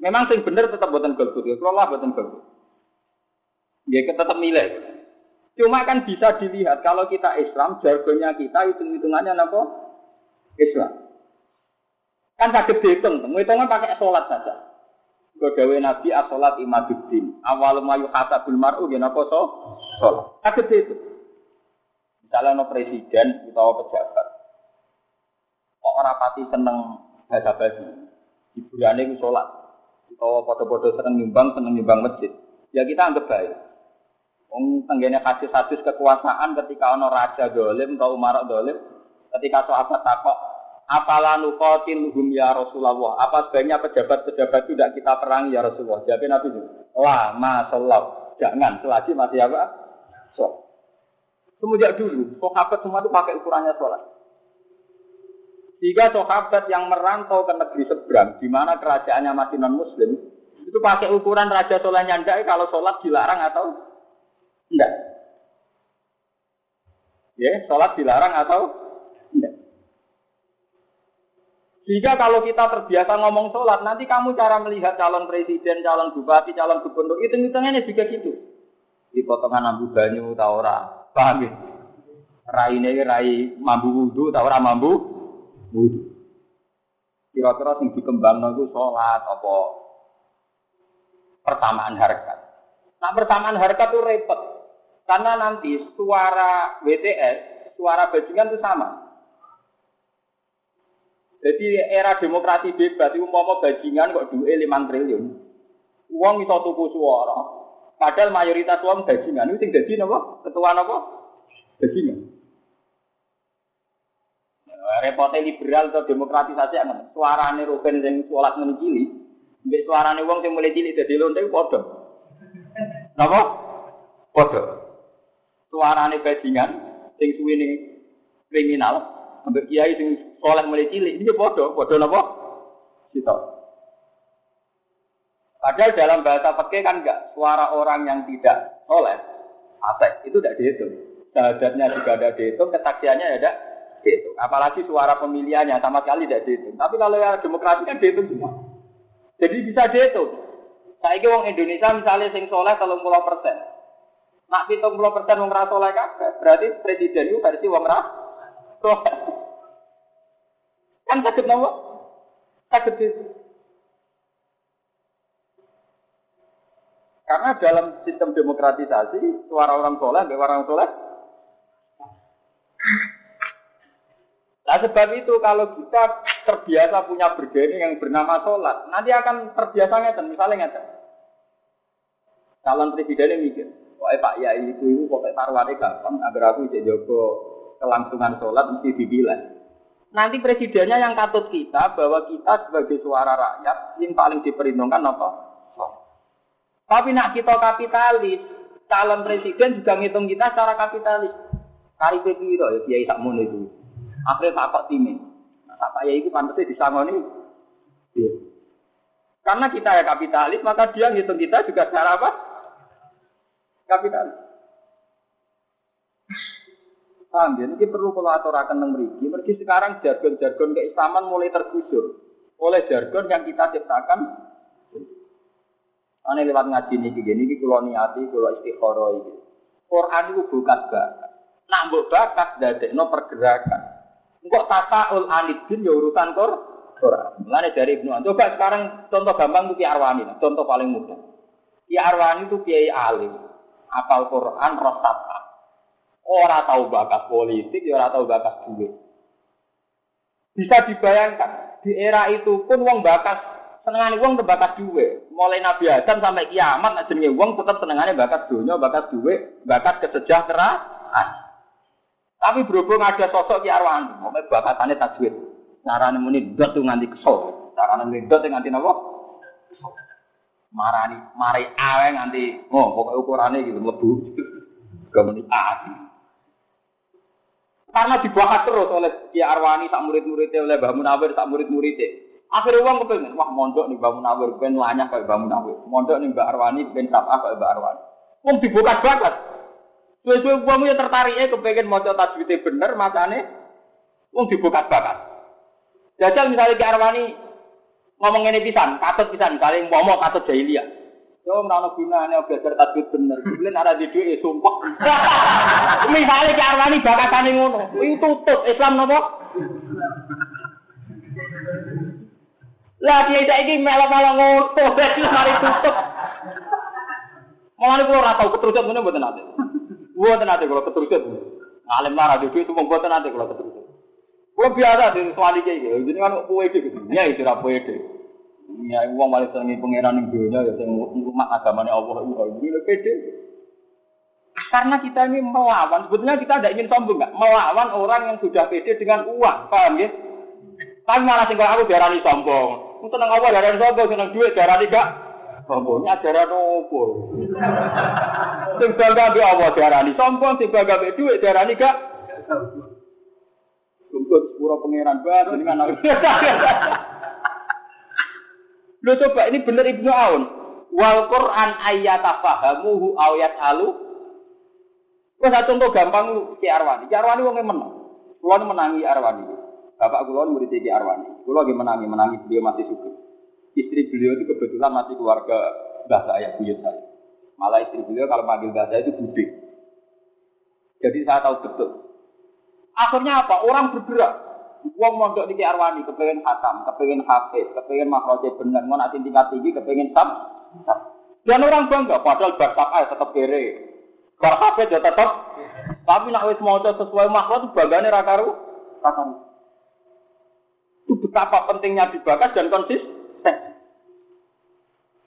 Memang sing bener tetap buatan golput, ya kalau lah buatan golput. Ya tetap nilai. Cuma kan bisa dilihat kalau kita Islam, jargonnya kita hitung-hitungannya apa? Islam. Kan sakit dihitung, hitungnya pakai sholat saja. Godawe Nabi as-sholat imaduddin. Awal mayu kata bil mar'u, ya? Sholat. Sakit dihitung. Misalnya no presiden atau pejabat, kok orang pati seneng bahasa basi, hiburannya itu sholat, atau foto-foto seneng nyumbang, seneng nyumbang masjid, ya kita anggap baik. Wong tenggene hadis-hadis kekuasaan ketika ono raja dolim atau umarak dolim, ketika sahabat takok, apalah nukotin hum ya Rasulullah, apa sebaiknya pejabat-pejabat tidak kita perang ya Rasulullah? Jawabnya Nabi, lah masalah, jangan selagi masih apa? So. Semenjak dulu, sahabat semua itu pakai ukurannya sholat. Jika sahabat yang merantau ke negeri seberang, di mana kerajaannya masih non muslim, itu pakai ukuran raja sholatnya ndak kalau sholat dilarang atau enggak. Ya, sholat dilarang atau enggak. Jika kalau kita terbiasa ngomong sholat, nanti kamu cara melihat calon presiden, calon bupati, calon gubernur, itu hitungannya juga gitu. Di potongan ambu banyu, tahu Paham ya? Raine rai mambu wudu ta ora mambu wudu. Kira-kira sing dikembangno iku salat apa pertamaan harkat. Nah, pertamaan harkat itu repot. Karena nanti suara WTS, suara bajingan itu sama. Jadi era demokrasi bebas itu mau bajingan kok duwe 5 triliun. Uang iso tuku suara, Padahal mayoritas uang bajingan itu tinggal di napa? Ketua napa? Bajingan. Repotnya liberal atau demokratisasi akan suarane Ruben yang sholat menikili, mbek suarane uang yang mulai cilik jadi lonte padha. Napa? Padha. Suarane bajingan sing suwene kriminal, ambek kiai sing sholat mulai cilik ini padha, padha napa? Kita. Padahal dalam bahasa fikih kan enggak suara orang yang tidak soleh, atek itu tidak dihitung. Syahadatnya juga tidak dihitung, kesaksiannya ya tidak dihitung. Apalagi suara pemilihannya sama sekali tidak dihitung. Tapi kalau yang demokrasi kan dihitung semua. Jadi bisa dihitung. Saya orang Indonesia misalnya sing soleh kalau pulau persen. Nak hitung pulau persen wong rasa soleh kabeh, berarti presiden itu versi wong rasa soleh. Kan sakit nopo? Sakit itu. Karena dalam sistem demokratisasi, suara orang soleh, orang soleh. Nah sebab itu kalau kita terbiasa punya bergening yang bernama sholat, nanti akan terbiasa ngeten, misalnya ngeten. Calon presidennya mikir, eh Pak Yai itu itu pokoknya taruhannya gampang, agar aku bisa jago kelangsungan sholat mesti dipilih. Nanti presidennya yang katut kita bahwa kita sebagai suara rakyat yang paling diperhitungkan apa? Tapi nak kita kapitalis, calon presiden juga ngitung kita secara kapitalis. Kari piro ya kiai tak itu. Akhirnya tak kok time. Tak payah itu pantasnya disangoni. Iya. Karena kita ya kapitalis, maka dia ngitung kita juga secara apa? Kapitalis. Paham ya? Ini perlu kalau aturakan yang meriki. Meriki sekarang jargon-jargon keislaman mulai tergusur oleh jargon yang kita ciptakan. Ane lewat ngaji nih gini, ini kalau niati, kalau istiqoroh ini. Quran itu bukan bakat. Nak mbok bakat no pergerakan. Engkok tataul anidin ya urusan kor. Mulane dari Ibnu Coba sekarang contoh gampang itu Ki Arwani, contoh paling mudah. Ki Arwani itu kiai alim, apal Quran, roh Orang tahu bakat politik, ya orang tahu bakat duit. Bisa dibayangkan, di era itu pun uang bakat senengane uang bakat duit. Mulai Nabi Adam sampai kiamat nak uang tetap senengane bakat dunia, bakat duit, bakat kesejahteraan. Tapi berhubung ada sosok Ki Arwan, mau bakatane tajwid. Carane muni dot nganti kesel. Carane muni dot nganti napa? Marani, mari awe nganti oh pokoknya ukurannya gitu mlebu. Kemudian ah. Karena dibahas terus oleh Ki Arwani tak murid-muridnya oleh Mbah Munawir tak murid-muridnya. Akhirnya uang kepengen, wah mondok nih Mbah Munawir, pengen lanyah kayak Mbah Munawir. Mondok nih Mbah Arwani, pengen sabah kayak Mbah Arwani. Uang dibuka banget. Suwe-suwe uang ya tertarik eh kepengen mau coba tajwidnya bener, makanya uang dibuka banget. Jajal misalnya Ki Arwani ngomong ini pisan, katut pisan, misalnya ngomong katut jahiliyah. Yo ora gunane belajar tajwid bener. Kulen ora di dhuwit sumpah. Misale ki arwani bakatane ngono. Kuwi tutup Islam napa? Lah dia saiki melo-melo ngono, mari tutup. Mulane kula ora tau keterucut ngene mboten ate. Mboten ate kula keterucut. Ngalim lara di dhuwit mboten ate kula keterucut. Kula biasa di suwali iki. Jadi kan kowe iki. Ya iki ora kowe iki. Ya wong malah senengi pangeran ning dunya ya sing umat agamane Allah itu ini pede. Karena kita ini melawan, sebetulnya kita tidak ingin sombong enggak? Melawan orang yang sudah pede dengan uang, paham ya? Tapi malah sing aku diarani sombong. Ku tenang apa diarani sombong, seneng duit diarani gak sombong. Ini ajaran opo? Sing bangga be Allah diarani sombong, sing bangga be duit diarani gak Kumpul sepuro pangeran banget dengan Lo coba ini bener Ibnu Aun. Wal Quran ayat fahamuhu ayat alu. Wes contoh gampang Ki Arwani. Ki Arwani wong menang. Kulo menangi Arwani. Bapak kulo murid Ki Arwani. Kulo lagi menangi, menangi beliau masih suka. Istri beliau itu kebetulan masih keluarga mbah saya, buyut saya. Malah istri beliau kalau manggil mbah saya itu budi. Jadi saya tahu betul. Akhirnya apa? Orang bergerak. Wong mondok niki Arwani kepengen hatam, kepengen hafiz, kepengen makroje bener, mau nanti tingkat tinggi kepengen tam. Dan orang bangga, padahal bakat aja tetap kere. Bar hafiz ya. Tapi nak wis maca sesuai itu banggane ra karo Itu betapa pentingnya dibakas dan konsisten.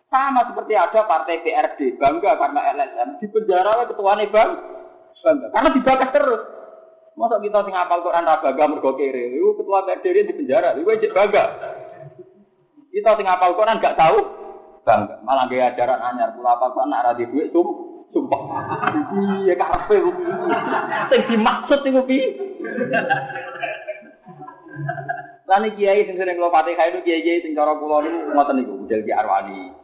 Sama seperti ada partai PRD, bangga karena LSM, di penjara ketuanya bang, bangga. Karena dibakas terus. Masa kita sing apal Quran ra bangga mergo kere. Iku ketua PDRI di penjara. Iku cek bangga. Kita sing apal Quran gak tahu bangga. Malah gaya ajaran anyar kula apa kok anak ra di duit sum sumpah. Iya karepe. Sing dimaksud iku piye? Lan kiai sing sering kula Fatihah itu kiai-kiai sing cara kula niku ngoten niku model Ki Arwani.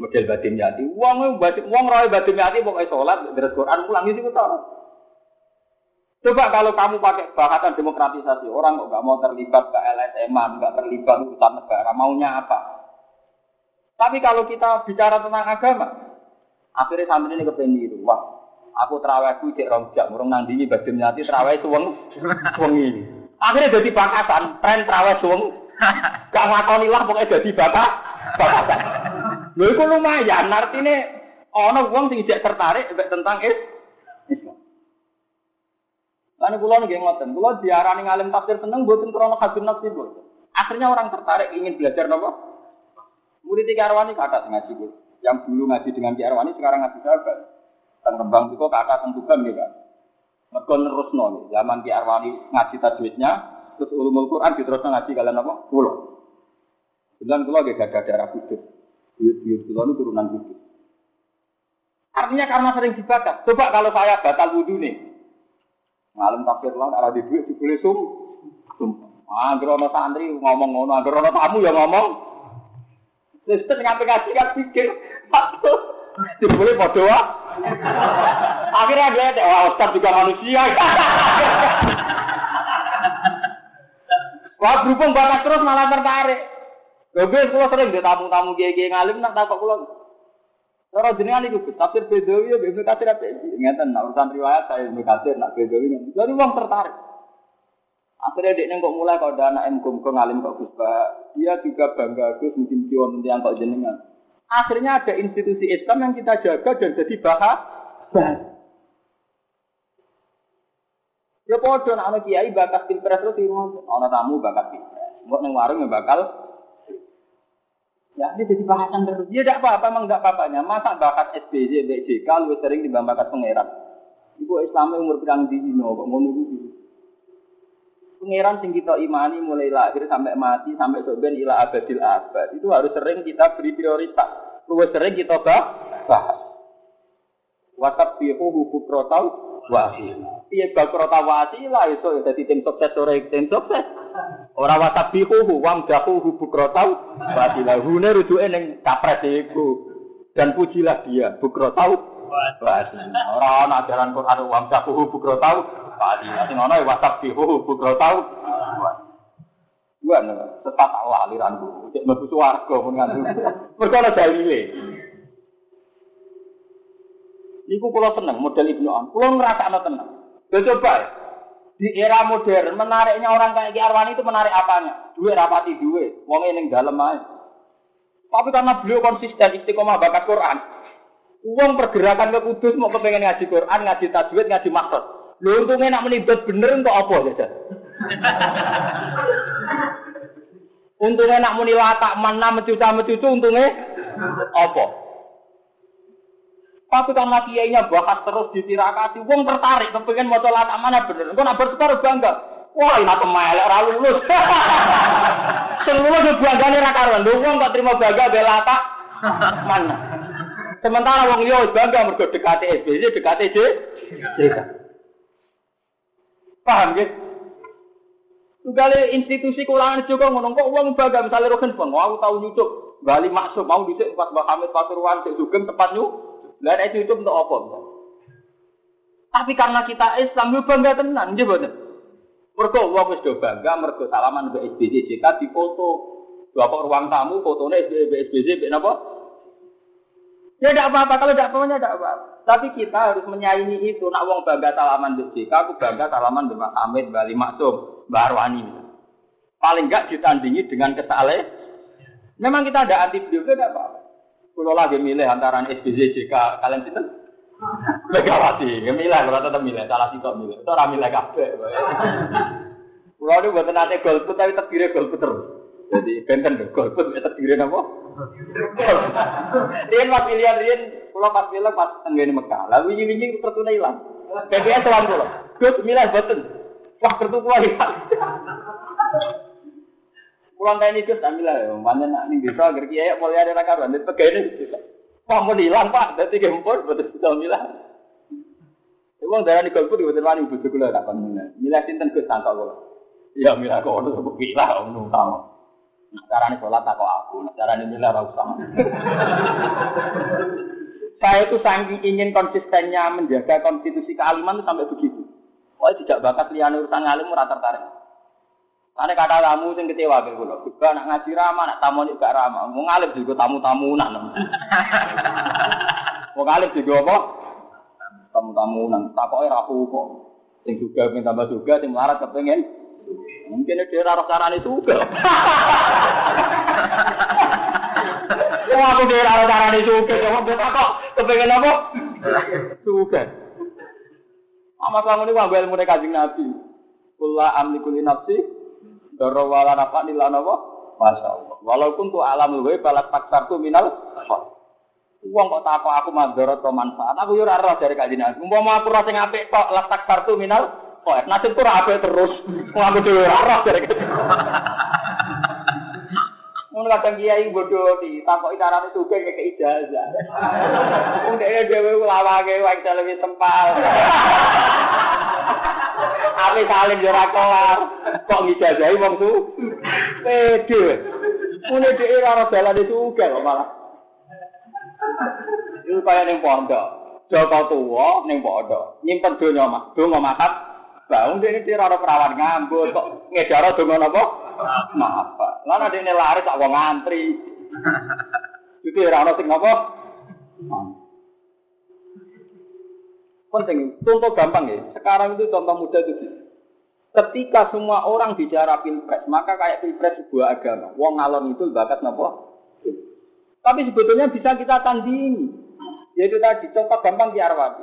Model Badim Yati. Wong wong roe Badim Yati pokoke salat, deres Quran pulang itu tau. Coba kalau kamu pakai bahasa demokratisasi, orang kok nggak mau terlibat ke LSM, nggak terlibat urusan negara, maunya apa? Tapi kalau kita bicara tentang agama, akhirnya santri ini kepengen wah, aku terawihku cek rong jam, urung nandingi bagi nyati terawih suweng, suwengi. Akhirnya jadi bakasan, tren terawih suweng, gak ngakoni lah pokoknya jadi bakas, bakasan. Lho itu lumayan, artinya ono wong sing tertarik tentang Islam. Lalu kulo nih ngoten, kulo diarani ngalim tafsir seneng buatin krono hadun nafsi bu. Akhirnya orang tertarik ingin belajar nopo. Murid tiga Arwani kata ngaji bu. Yang dulu ngaji dengan Ki Arwani sekarang ngaji sahabat. Dan kembang itu kakak tentukan gitu kan. Mereka terus nol. Zaman Ki Arwani ngaji tajwidnya, terus ulumul Quran terus ngaji kalian apa? Kulo. Dan kulo gak ada darah kudus. Duit-duit kulo itu turunan kudus. Artinya karena sering dibaca. Coba kalau saya batal wudhu nih, Ngalim tafsir lan arah di duit dibeli sum. Angger ana santri ngomong ngono, angger ana tamu ya ngomong. Sistem nyampe kasih kan pikir. Dibeli padha wae. Akhirnya dia ada, wah Ustaz juga manusia. Wah berhubung batas terus malah tertarik. Gue kulo sering di tamu-tamu kiai-kiai ngalim nak takut kulo. Cara jenengan iku tafsir Bedawi ya Ibnu Katsir apa ngeten nak urusan riwayat saya Ibnu Katsir nak Bedawi ngeten. Jadi wong tertarik. Akhirnya dia kok mulai kalau ada anak MKM kok ngalim kok Gus dia juga bangga Gus mungkin kion yang kok jenengan. Akhirnya ada institusi Islam yang kita jaga dan jadi bahagia. Ya podo nak ana kiai bakat pilpres terus ngono. Ana tamu bakat pilpres. Mbok ning warung ya bakal Ya, ini jadi bahasan terus. Ya tidak apa-apa, memang tidak apa-apanya. Masa bakat SBJ, BJK, lebih sering dibanding bakat pangeran. Ibu Islamnya umur berang di Dino, kok ngono itu. Pangeran sing kita imani mulai lahir sampai mati, sampai soben ila abadil abad. Itu harus sering kita beri prioritas. Lebih sering kita bahas. Wasab bihu hubuk rotau wasila. Iya bal krota wasila iso ya dadi tim sukses ora tim sukses. Ora wasabihu wam dahu bukrotau wasila. Hune rujuke ning kapres iku. Dan pujilah dia bukrotau wasila. Ora ana ajaran Quran wam dahu bukrotau wasila. Sing ana wasabihu bukrotau Bukan, tetap Allah aliranku. Cek mlebu swarga pun ngandung. Mergo ana dalile. Niku kula seneng model Ibnu Am. Kula ngrasakno tenang. Lha coba di era modern menariknya orang kayak Ki Arwani itu menarik apanya? Duit rapati duit, wong ning dalem ae. Tapi karena beliau konsisten istiqomah bakat Quran, uang pergerakan ke Kudus mau kepengen ngaji Quran, ngaji tajwid, ngaji maksud. Lu untungnya nak menibat bener untuk apa ya? untungnya nak muni latak mana mencuca mencucu untungnya apa? Tapi karena kiainya bahas terus ditirakati, wong tertarik, kepengen mau colat mana bener. Engkau nak bertukar bangga. Wah, ini aku melek, ora lulus. Sing lulus yo banggane ra karuan. Wong kok terima bangga bela tak mana. Sementara wong liya bangga mergo dekate SBC, dekate JK. Paham ya? Tugale institusi kulangan juga ngono kok wong bangga misalnya roken bang, aku tahu nyucuk Bali maksud mau dhisik pas Mbak Hamid Pasuruan sik sugeng tepat nyuk lah itu itu untuk apa? Tapi karena kita Islam yo bangga tenan, nggih mboten. Mergo wong wis do bangga mergo salaman mbek SBC JK difoto. Bapak ruang tamu fotone SBC mbek napa? Ya tidak apa-apa, kalau tidak apa-apa, tidak apa-apa. Tapi kita harus menyaingi itu. Nak wong bangga salaman di JK, aku bangga salaman Mas Hamid, Bali Maksum, Mbak Arwani. Paling enggak ditandingi dengan kesalahan. Memang kita ada anti beliau, tidak apa-apa. Kalau lagi milih antara SBC, JK, kalian itu Megawati, ya milih, kalau tetap milih, salah sih milih. Itu orang milih kafe. Kalau ini buat nanti golput, tapi terdiri golput terus. Jadi benten deh, golput, ya terdiri apa? Rian pas pilihan Rian, kalau pas pilih pas tenggene Mekah. Lalu ini ini tertunda hilang. PPS sewan pulau. Gus milih beten. Wah kertu kuah hilang. Pulang kayak ini terus ambil lah, mana nak nih bisa agar kiai mulai ada rakaran, itu kayak ini. Wah mau hilang pak, jadi gempur betul betul milah. Uang darah di golput betul wani bujuk gula tak pernah. Milah sinten ke sangka gula. Ya milah kok udah sebut milah, om tahu. Nah, cara nih sholat tak aku, cara nih milah rasa sama. Saya itu saking ingin konsistennya menjaga konstitusi kealiman itu sampai begitu. Oh tidak bakat liane urusan ngalim murah tertarik. Karena kata tamu sing kecewa ke kula. Juga nak ngaji ramah, nak tamu juga ramah. Mau ngalih juga tamu-tamunan. Mau ngalih juga apa? Tamu-tamunan. Takoke rapu kok. Sing juga pengen tambah juga, sing melarat kepengen. Mungkin dia raro carane juga. Oh aku dia raro carane juga. Kita kok kepengen apa? Juga. Amat lamun ini wanggo ilmu kajing Nabi. Kula amlikul nafsi Doro wala nafa nila napa? Masya Allah. Walaupun tu alam gue balat taksar tu minal. Uang kok tak aku mandor atau manfaat. Aku yo roh dari kajian aku. Mau aku rasa ngape kok lah taksar tu minal. Kok nasib tuh rapi terus. Mau aku dhewe roh dari. Mun kadang kiai bodoh di takoki carane suge kayak ijazah. Wong dhewe dhewe lawake wae lebih sempal. Ame salim yo ora kelar. Kok ngijazahi wong su? Pede. Mune dhek ora ora dalan itu uga kok malah. Iku kaya ning pondok. Joko tuwa ning pondok. Nyimpen donya mak, donga makat. Baung dene iki ora perawan ngambut kok ngedaro donga napa? Maaf. Lan adene laris tak wong ngantri. Itu ora ono sing napa? Penting, contoh gampang ya. Sekarang itu contoh mudah itu. Ketika semua orang bicara pilpres, maka kayak pilpres sebuah agama. Wong ngalor itu bakat napa? Tapi sebetulnya bisa kita tandingi. Yaitu tadi contoh gampang di Arwani.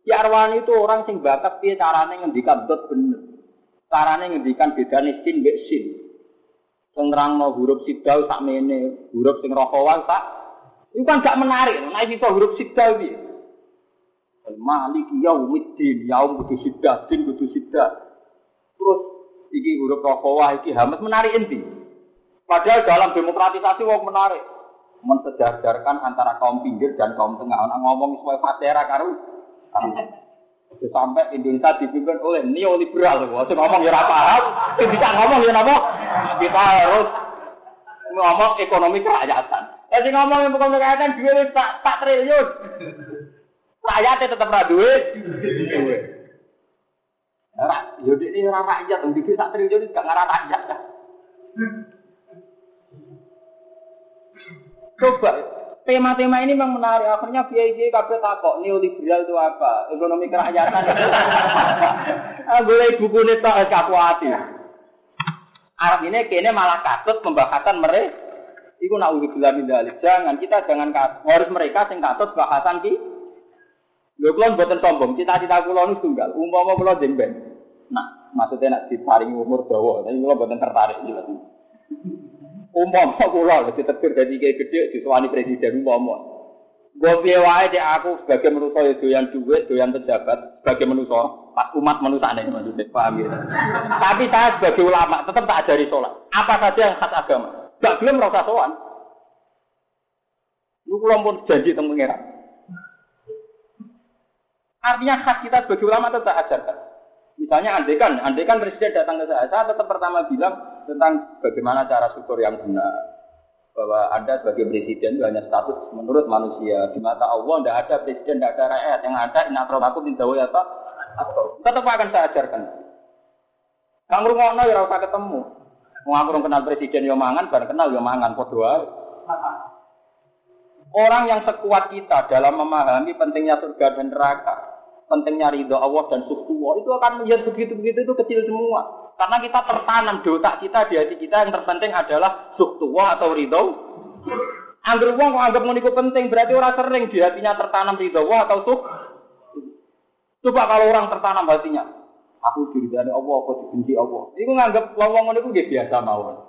Di Arwani itu orang sing bakat piye carane ngendikan dot bener. Carane ngendikan bedane sin mbek sin. Sing nerangno huruf sak mene, huruf sing rokowan sak. Itu kan gak menarik. Nah, iso huruf sidal piye? Malik yaumiddin, yaum kudu sidah, din kudu sidah. Terus iki huruf rokowa, iki hamas menarik inti. Padahal dalam demokratisasi wong menarik. Mensejajarkan antara kaum pinggir dan kaum tengah. Orang ngomong supaya fatera karu. Sampai Indonesia dipimpin oleh neoliberal. Waktu ngomong ya paham, bisa ngomong ya apa? Kita harus ngomong ekonomi kerakyatan. Jadi ngomong bukan kerakyatan, duit tak, tak triliun. Rakyatnya tetap ra duwe. Ora, yo ini ora rakyat, wong dikit sak triliun gak ngaran rakyat. Coba tema-tema ini memang menarik. Akhirnya biaya kabeh takok neoliberal itu apa? Ekonomi kerakyatan. ah, boleh buku ini tak aku hati. Arab ini kayaknya malah katut pembahasan mereka. Iku nak min dzalik. Jangan kita jangan harus mereka sing katut bahasan ki. Lho kula mboten sombong, cita-cita kula niku tunggal. Umpama kula jengben. Nah, maksudnya nak diparingi umur dawa, tapi kula mboten tertarik jelas. Umpama kula wis ditegur dadi gede disuwani presiden umpama. Gue piye wae dek aku sebagai manusia ya doyan duit, doyan pejabat, sebagai manusia, pak umat manusia nih maksudnya, paham ya? Tapi saya sebagai ulama tetap tak ajari sholat. Apa saja yang khas agama, gak belum merasa sowan. Lu pun janji tentang pengiran. Artinya hak kita sebagai ulama tetap ajarkan. Misalnya andekan, andekan presiden datang ke saya, saya tetap pertama bilang tentang bagaimana cara syukur yang benar. Bahwa Anda sebagai presiden itu hanya status menurut manusia. Di mata Allah tidak ada presiden, tidak ada rakyat. Yang ada aku tidak ya apa? Tetap akan saya ajarkan. Kang Rungono ya rasa ketemu. Mau aku kenal presiden yo mangan, bareng kenal yo mangan, podo Orang yang sekuat kita dalam memahami pentingnya surga dan neraka, pentingnya ridho Allah dan suhu itu akan menjadi begitu-begitu itu kecil semua. Karena kita tertanam di otak kita, di hati kita yang terpenting adalah suhu atau ridho. Angger wong kok anggap itu penting, berarti orang sering di hatinya tertanam ridho Allah atau suh. Coba kalau orang tertanam hatinya, aku diridani Allah, aku dibenci Allah. Itu nganggap wong itu biasa mawon.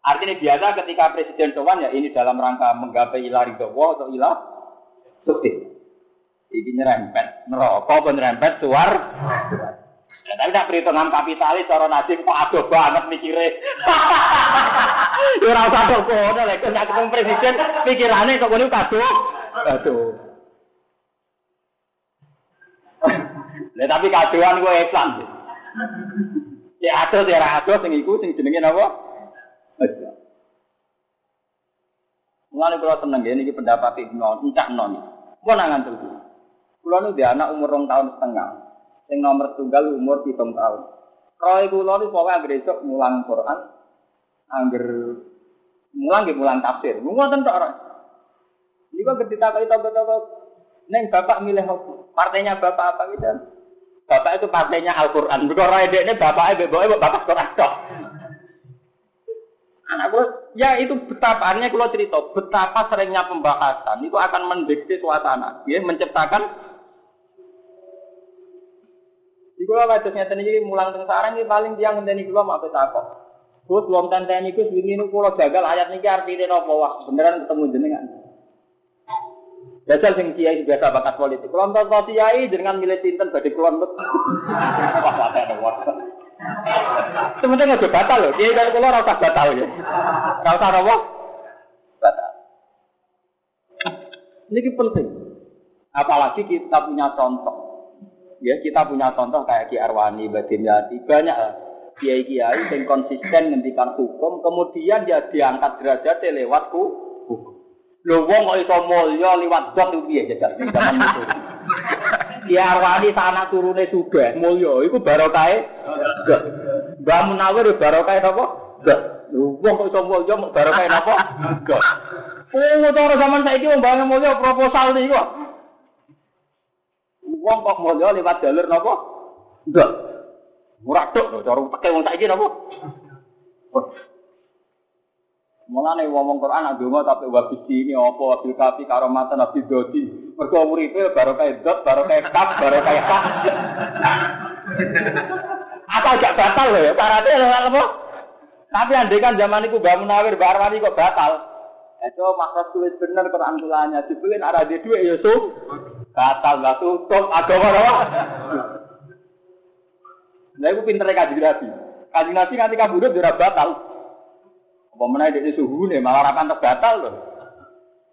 Artinya biasa ketika Presiden Sowan ya ini dalam rangka menggapai ilah ridho Allah atau ilah suci. Iki nyerempet neraka apa nyerempet suar. Ya, tapi tak perhitungan kapitalis cara nasib kok adoh banget mikire. Ya ora usah kok ngono lek nek ketemu presiden pikirane kok ngono kado. Aduh. Lah tapi kadoan gue Islam. Ya adoh ya adoh sing iku sing jenenge napa? Islam. Mulane kula seneng ya niki pendapat Ibnu Encak Non. Mun nangan terus. Kulo nu anak umur rong tahun setengah. Yang nomor tunggal umur hitung tahun. Roy kulo nu pokoknya angger esok mulang Quran, angger mulang gitu mulang tafsir. Ngoten tok. Ini kok ketika kali tahu-tahu Neng bapak milih? Partainya bapak apa gitu? Bapak itu partainya Al-Quran. Bukan roy ini bapaknya bapaknya bapak Quran tok. Anak gue, ya itu betapa, artinya kalau cerita, betapa seringnya pembahasan itu akan mendikte suasana, ya, menciptakan kula wajib ngeten iki mulang teng sarang iki paling tiyang ngenteni kula mak takok. Gus wong tenteni iku wingi niku kula jagal ayat niki artine napa wah beneran ketemu jenengan. Dasar sing kiai biasa bakat politik. Kula entuk kiai jenengan milih sinten badhe kula entuk. Wah patek wah. Sementara nggak batal loh, kiai kalau kula ora usah batal ya. Ora usah apa? Batal. Ini penting. Apalagi kita punya contoh Ya kita punya contoh kayak Ki Arwani, Badim Yati, banyak lah. Kiai-kiai yang konsisten ngendikan hukum, kemudian dia diangkat derajat lewat hukum. Lho wong kok iso mulya liwat zat itu piye jajal zaman itu. Ki Arwani sana turune sugih, mulya iku barokahe zat. Mbah Munawir barokahe napa? Zat. Lho wong kok iso mulya barokahe napa? Zat. Oh, cara zaman saiki wong bangun mulya proposal niku. Wong kok mulya liwat jalur napa? Enggak. Murah tok lho cara teke wong saiki napa? Mulane wong Quran nak donga tapi wabi ini apa wabil kafi karomatan nabi dodi. Mergo uripe barokah dot, barokah kaf, barokah kaf. Apa gak batal lho ya? Syaratnya apa? Tapi andai kan zaman itu Mbak Munawir, Arwani kok batal. Itu maksud tulis bener Quran tulanya. Dibeli arah di dua ya sum. Batal gak tutup agama apa? Nah itu pinternya kaji nabi. Kaji nabi nanti kabudut jurah batal. Apa mana di suhu nih malah rakan terbatal loh.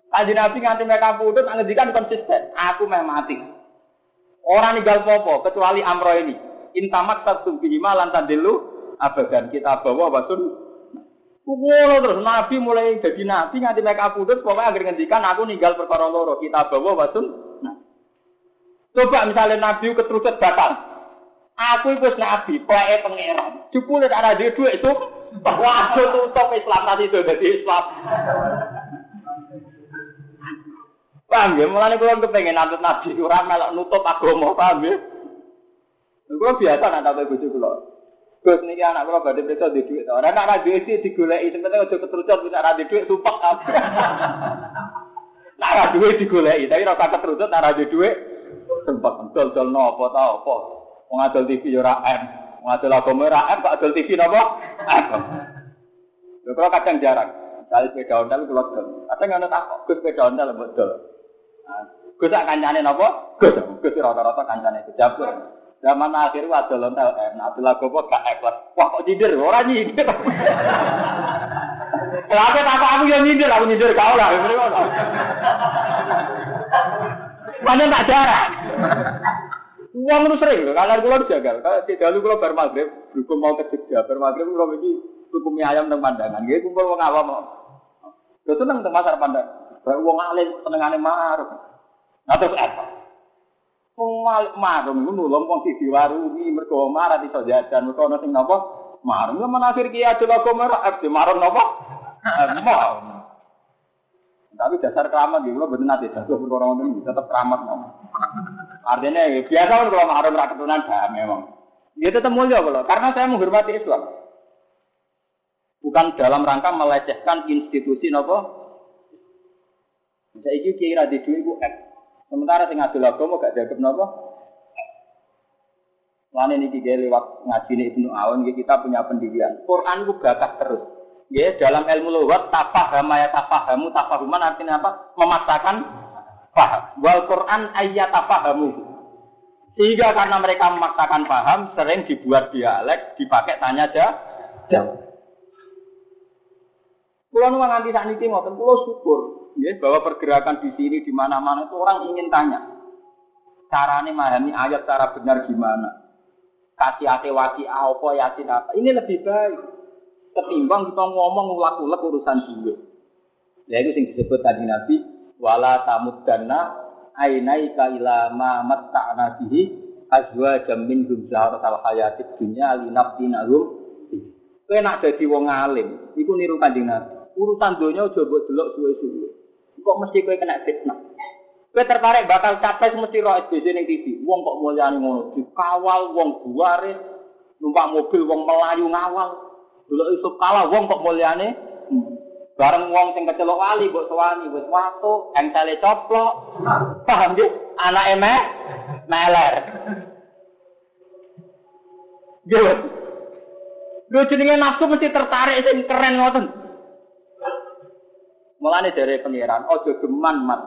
Kaji nabi nganti mereka putut ngendikan konsisten. Aku meh mati. Orang ninggal popo kecuali amro ini. Intamak satu bihima lantan dulu abadan kita bawa basun. Ngono terus nabi mulai jadi nabi nganti mereka putut pokoknya agar ngendikan aku ninggal perkara loro kita bawa basun. Coba misalnya nabi keterucut batal. Aku itu nabi, pleke pangeran. Jupule ada dia duit itu Wah, tutup Islam tadi itu jadi Islam. Paham ya? Mulanya kalau kepengen nantut nabi, orang melok nutup agama, paham ya? Kalau biasa nak tahu bujuk kalau. Gus niki anak kula badhe periksa di dhuwit. Ora nak ra dhuwit iki digoleki, penting aja ketrucut bisa ra dhuwit sumpek. Nak ra dhuwit digoleki, tapi ora usah ketrucut nak ra dhuwit sumpek dol-dol napa ta apa. Wong adol TV yo ra M. Ngadol agama ora M kok adol TV napa? Lho kalau kadang jarang. Kali sepeda ontel kula dol. Kadang ngono tak kok Gus sepeda ontel mbok dol. Gus sak kancane napa? Gus. Gus rata-rata kancane kejabur. Zaman akhir adol ontel M. Adol agama gak ikhlas. Wah kok nyindir ora nyindir. Kenapa tak aku yang nyindir, aku nyindir kau lah. Banyak tak jarang. Uang itu sering, kalau kulo dijagal. Kalau tidak lu kulo bar maghrib, berhukum mau ke Jogja, bar maghrib kulo iki tuku mie ayam teng pandangan. Nggih kumpul wong awam. Lho seneng teng pasar pandangan. Bar wong alim senengane marung. Nah terus apa? Wong marung iku nulung wong siji warungi mergo marah iso jajan, mergo ana sing napa? Marung yo menafir ki adil agama ra marung napa? Mau. Tapi dasar keramat gitu, lo bener nanti perkara itu tetap keramat ngomong. Artinya ya, biasa kan kalau mahram rak keturunan dah memang. Dia tetap mulia kalau karena saya menghormati Islam. Bukan dalam rangka melecehkan institusi nopo. Saya iki kira di duit bu Sementara sing ngadil agama gak dianggap nopo. Lain ini tiga lewat ngaji ini Ibnu Awan, kita punya pendirian. Quran itu bakat terus. Ya, dalam ilmu lughat tafaham ya tafahamu tafahuman artinya apa? Memaksakan paham. Wal Quran ayat tafahamu. Sehingga karena mereka memaksakan paham, sering dibuat dialek, dipakai tanya jawab. Kulo nu nganti saat ini ngoten, kulo syukur ya bahwa pergerakan di sini di mana-mana itu orang ingin tanya. Caranya memahami ayat cara benar gimana? Kasih ate waki apa yasin apa? Ini lebih baik ketimbang kita ngomong ulak-ulak urusan duit. Ya itu yang disebut tadi Nabi wala tamuddanna ainaika ila ma matta'na bihi azwajan min hum zaharatal hayatid dunya linaftinahum kowe nak dadi wong alim iku niru kanjeng Nabi. Urusan donya aja mbok delok suwe-suwe. Kok mesti kowe kena fitnah? Kowe tertarik bakal capres mesti ro SBC ning TV. Wong kok mulyane ngono? Dikawal wong buare numpak mobil wong melayu ngawal. Dulu Yusuf kalah wong kok mulyane. Bareng wong sing kecelok wali mbok sowani wis watu, entele coplok. Paham nggih? Anake meh meler. Gitu. Lho jenenge nafsu mesti tertarik sing keren ngoten. Mulane dari pengiran, ojo geman mat.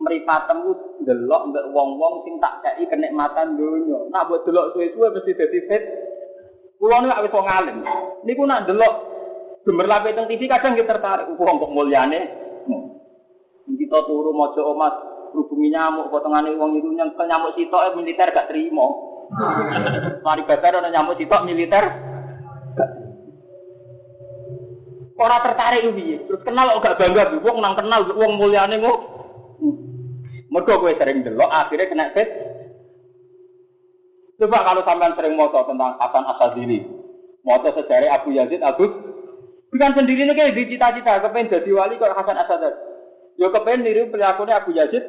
Mripatemu delok mbek wong-wong sing tak kei kenikmatan donya. Nak mbok delok suwe-suwe mesti dadi fit. Kulo niku wis wong alim. Niku nak delok gemerlap teng TV kadang kita tertarik wong kok mulyane. Kita turu maca omas hubungi nyamuk potongane wong itu nyentel nyamuk sitok militer gak terima. Mari bakar ana nyamuk sitok militer Ora tertarik piye? Terus kenal kok gak bangga wong nang kenal wong mulyane kok. Mergo kowe sering delok akhirnya kena fit. Coba kalau sampean sering moto tentang Hasan Asadili, moto sejarah Abu Yazid Agus, bukan sendiri nih kayak cita-cita kepengen jadi wali kok Hasan Asadili. Yo kepengen niru perilakunya Abu Yazid.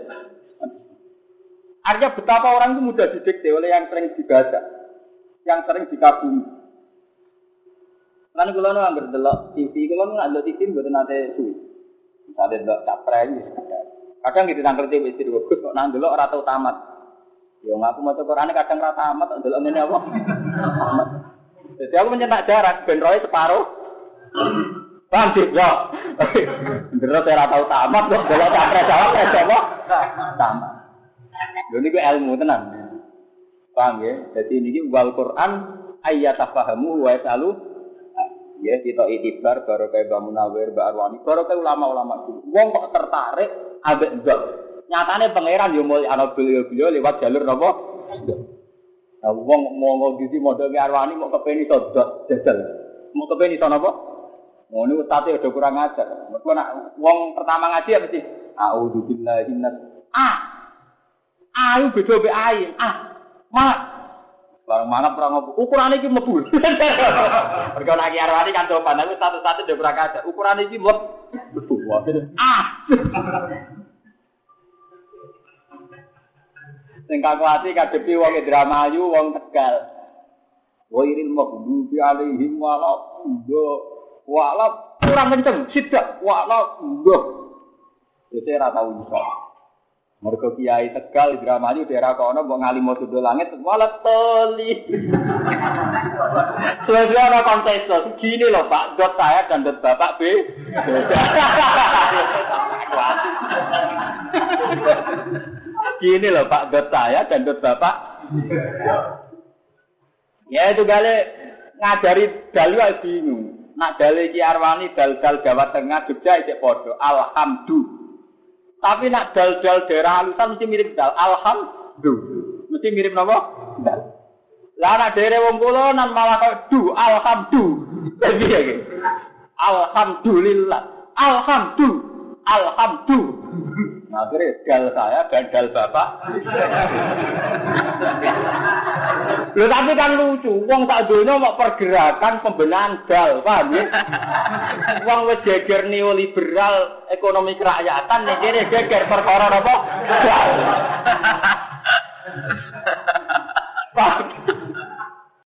Artinya betapa orang itu mudah didikte oleh yang sering dibaca, yang sering dikagumi. Lan kula nu anggere delok TV, kula nu ndelok TV mboten nate suwi. Misale delok capres Kadang gitu nangkel TV istri Gus kok nang delok ora tau tamat. Ya ngaku maca Qur'ane kadang ora tamat, delok ngene apa? Jadi aku mencetak jarak ben roe separuh. Paham sih, ya. Bener saya tahu tamat kok delok capres jawab apa? Tamat. Lho niku ilmu tenan. Paham ya? Jadi ini wal Quran ayat tafahamu wa yasalu Ya, kita itibar baru kayak Mbak Munawir, Mbak Arwani, baru kayak ulama-ulama dulu. Wong kok tertarik, abek enggak. Nyatanya pangeran yo mulai anak beliau beliau lewat jalur nopo. Nah, wong mau mau gitu modelnya Arwani mau kepeni to jajal. Mau kepeni to nopo? Mau ini ustadz udah kurang ajar. Mereka nak wong pertama ngaji ya mesti. Audzubillahi Ah, ayo beda be ayin. Ah, malah Barang mana perang ngopo? Ukuran iki mlebu. Mergo nek iki arwani kan coba aku satu-satu ndek prakada. Ukuran iki mlebu. Ah. Sing kakuati kadepi wong Indramayu, wong Tegal. Wa iril maghdubi alaihim wala wala kurang kenceng, sidak wala nggih. Wis ora tau iso. Mergo kiai Tegal Indramayu daerah kono mbok ngalimo sudul langit malah toli. Selesai ana kontes gini loh Pak, dot saya dan dot Bapak B. Gini loh Pak, dot saya dan dot Bapak. Ya itu gale ngajari dalu bingung. Nak dalil Ki Arwani dal-dal Jawa Tengah Jogja iki padha. Alhamdulillah. Tapi nak dal-dal daerah alusan mesti mirip dal. Alhamdulillah. Mesti mirip napa? Dal. Lah nak daerah wong kula nan malah kok du ya Alhamdulillah. Alhamdulillah. Alhamdulillah. Akhirnya dal saya dan dal bapak. Loh tapi kan lucu, wong tak dunia mau pergerakan pembenahan dal, paham ya? Wong wis geger neoliberal ekonomi kerakyatan, nih kira geger perkara apa? Dal.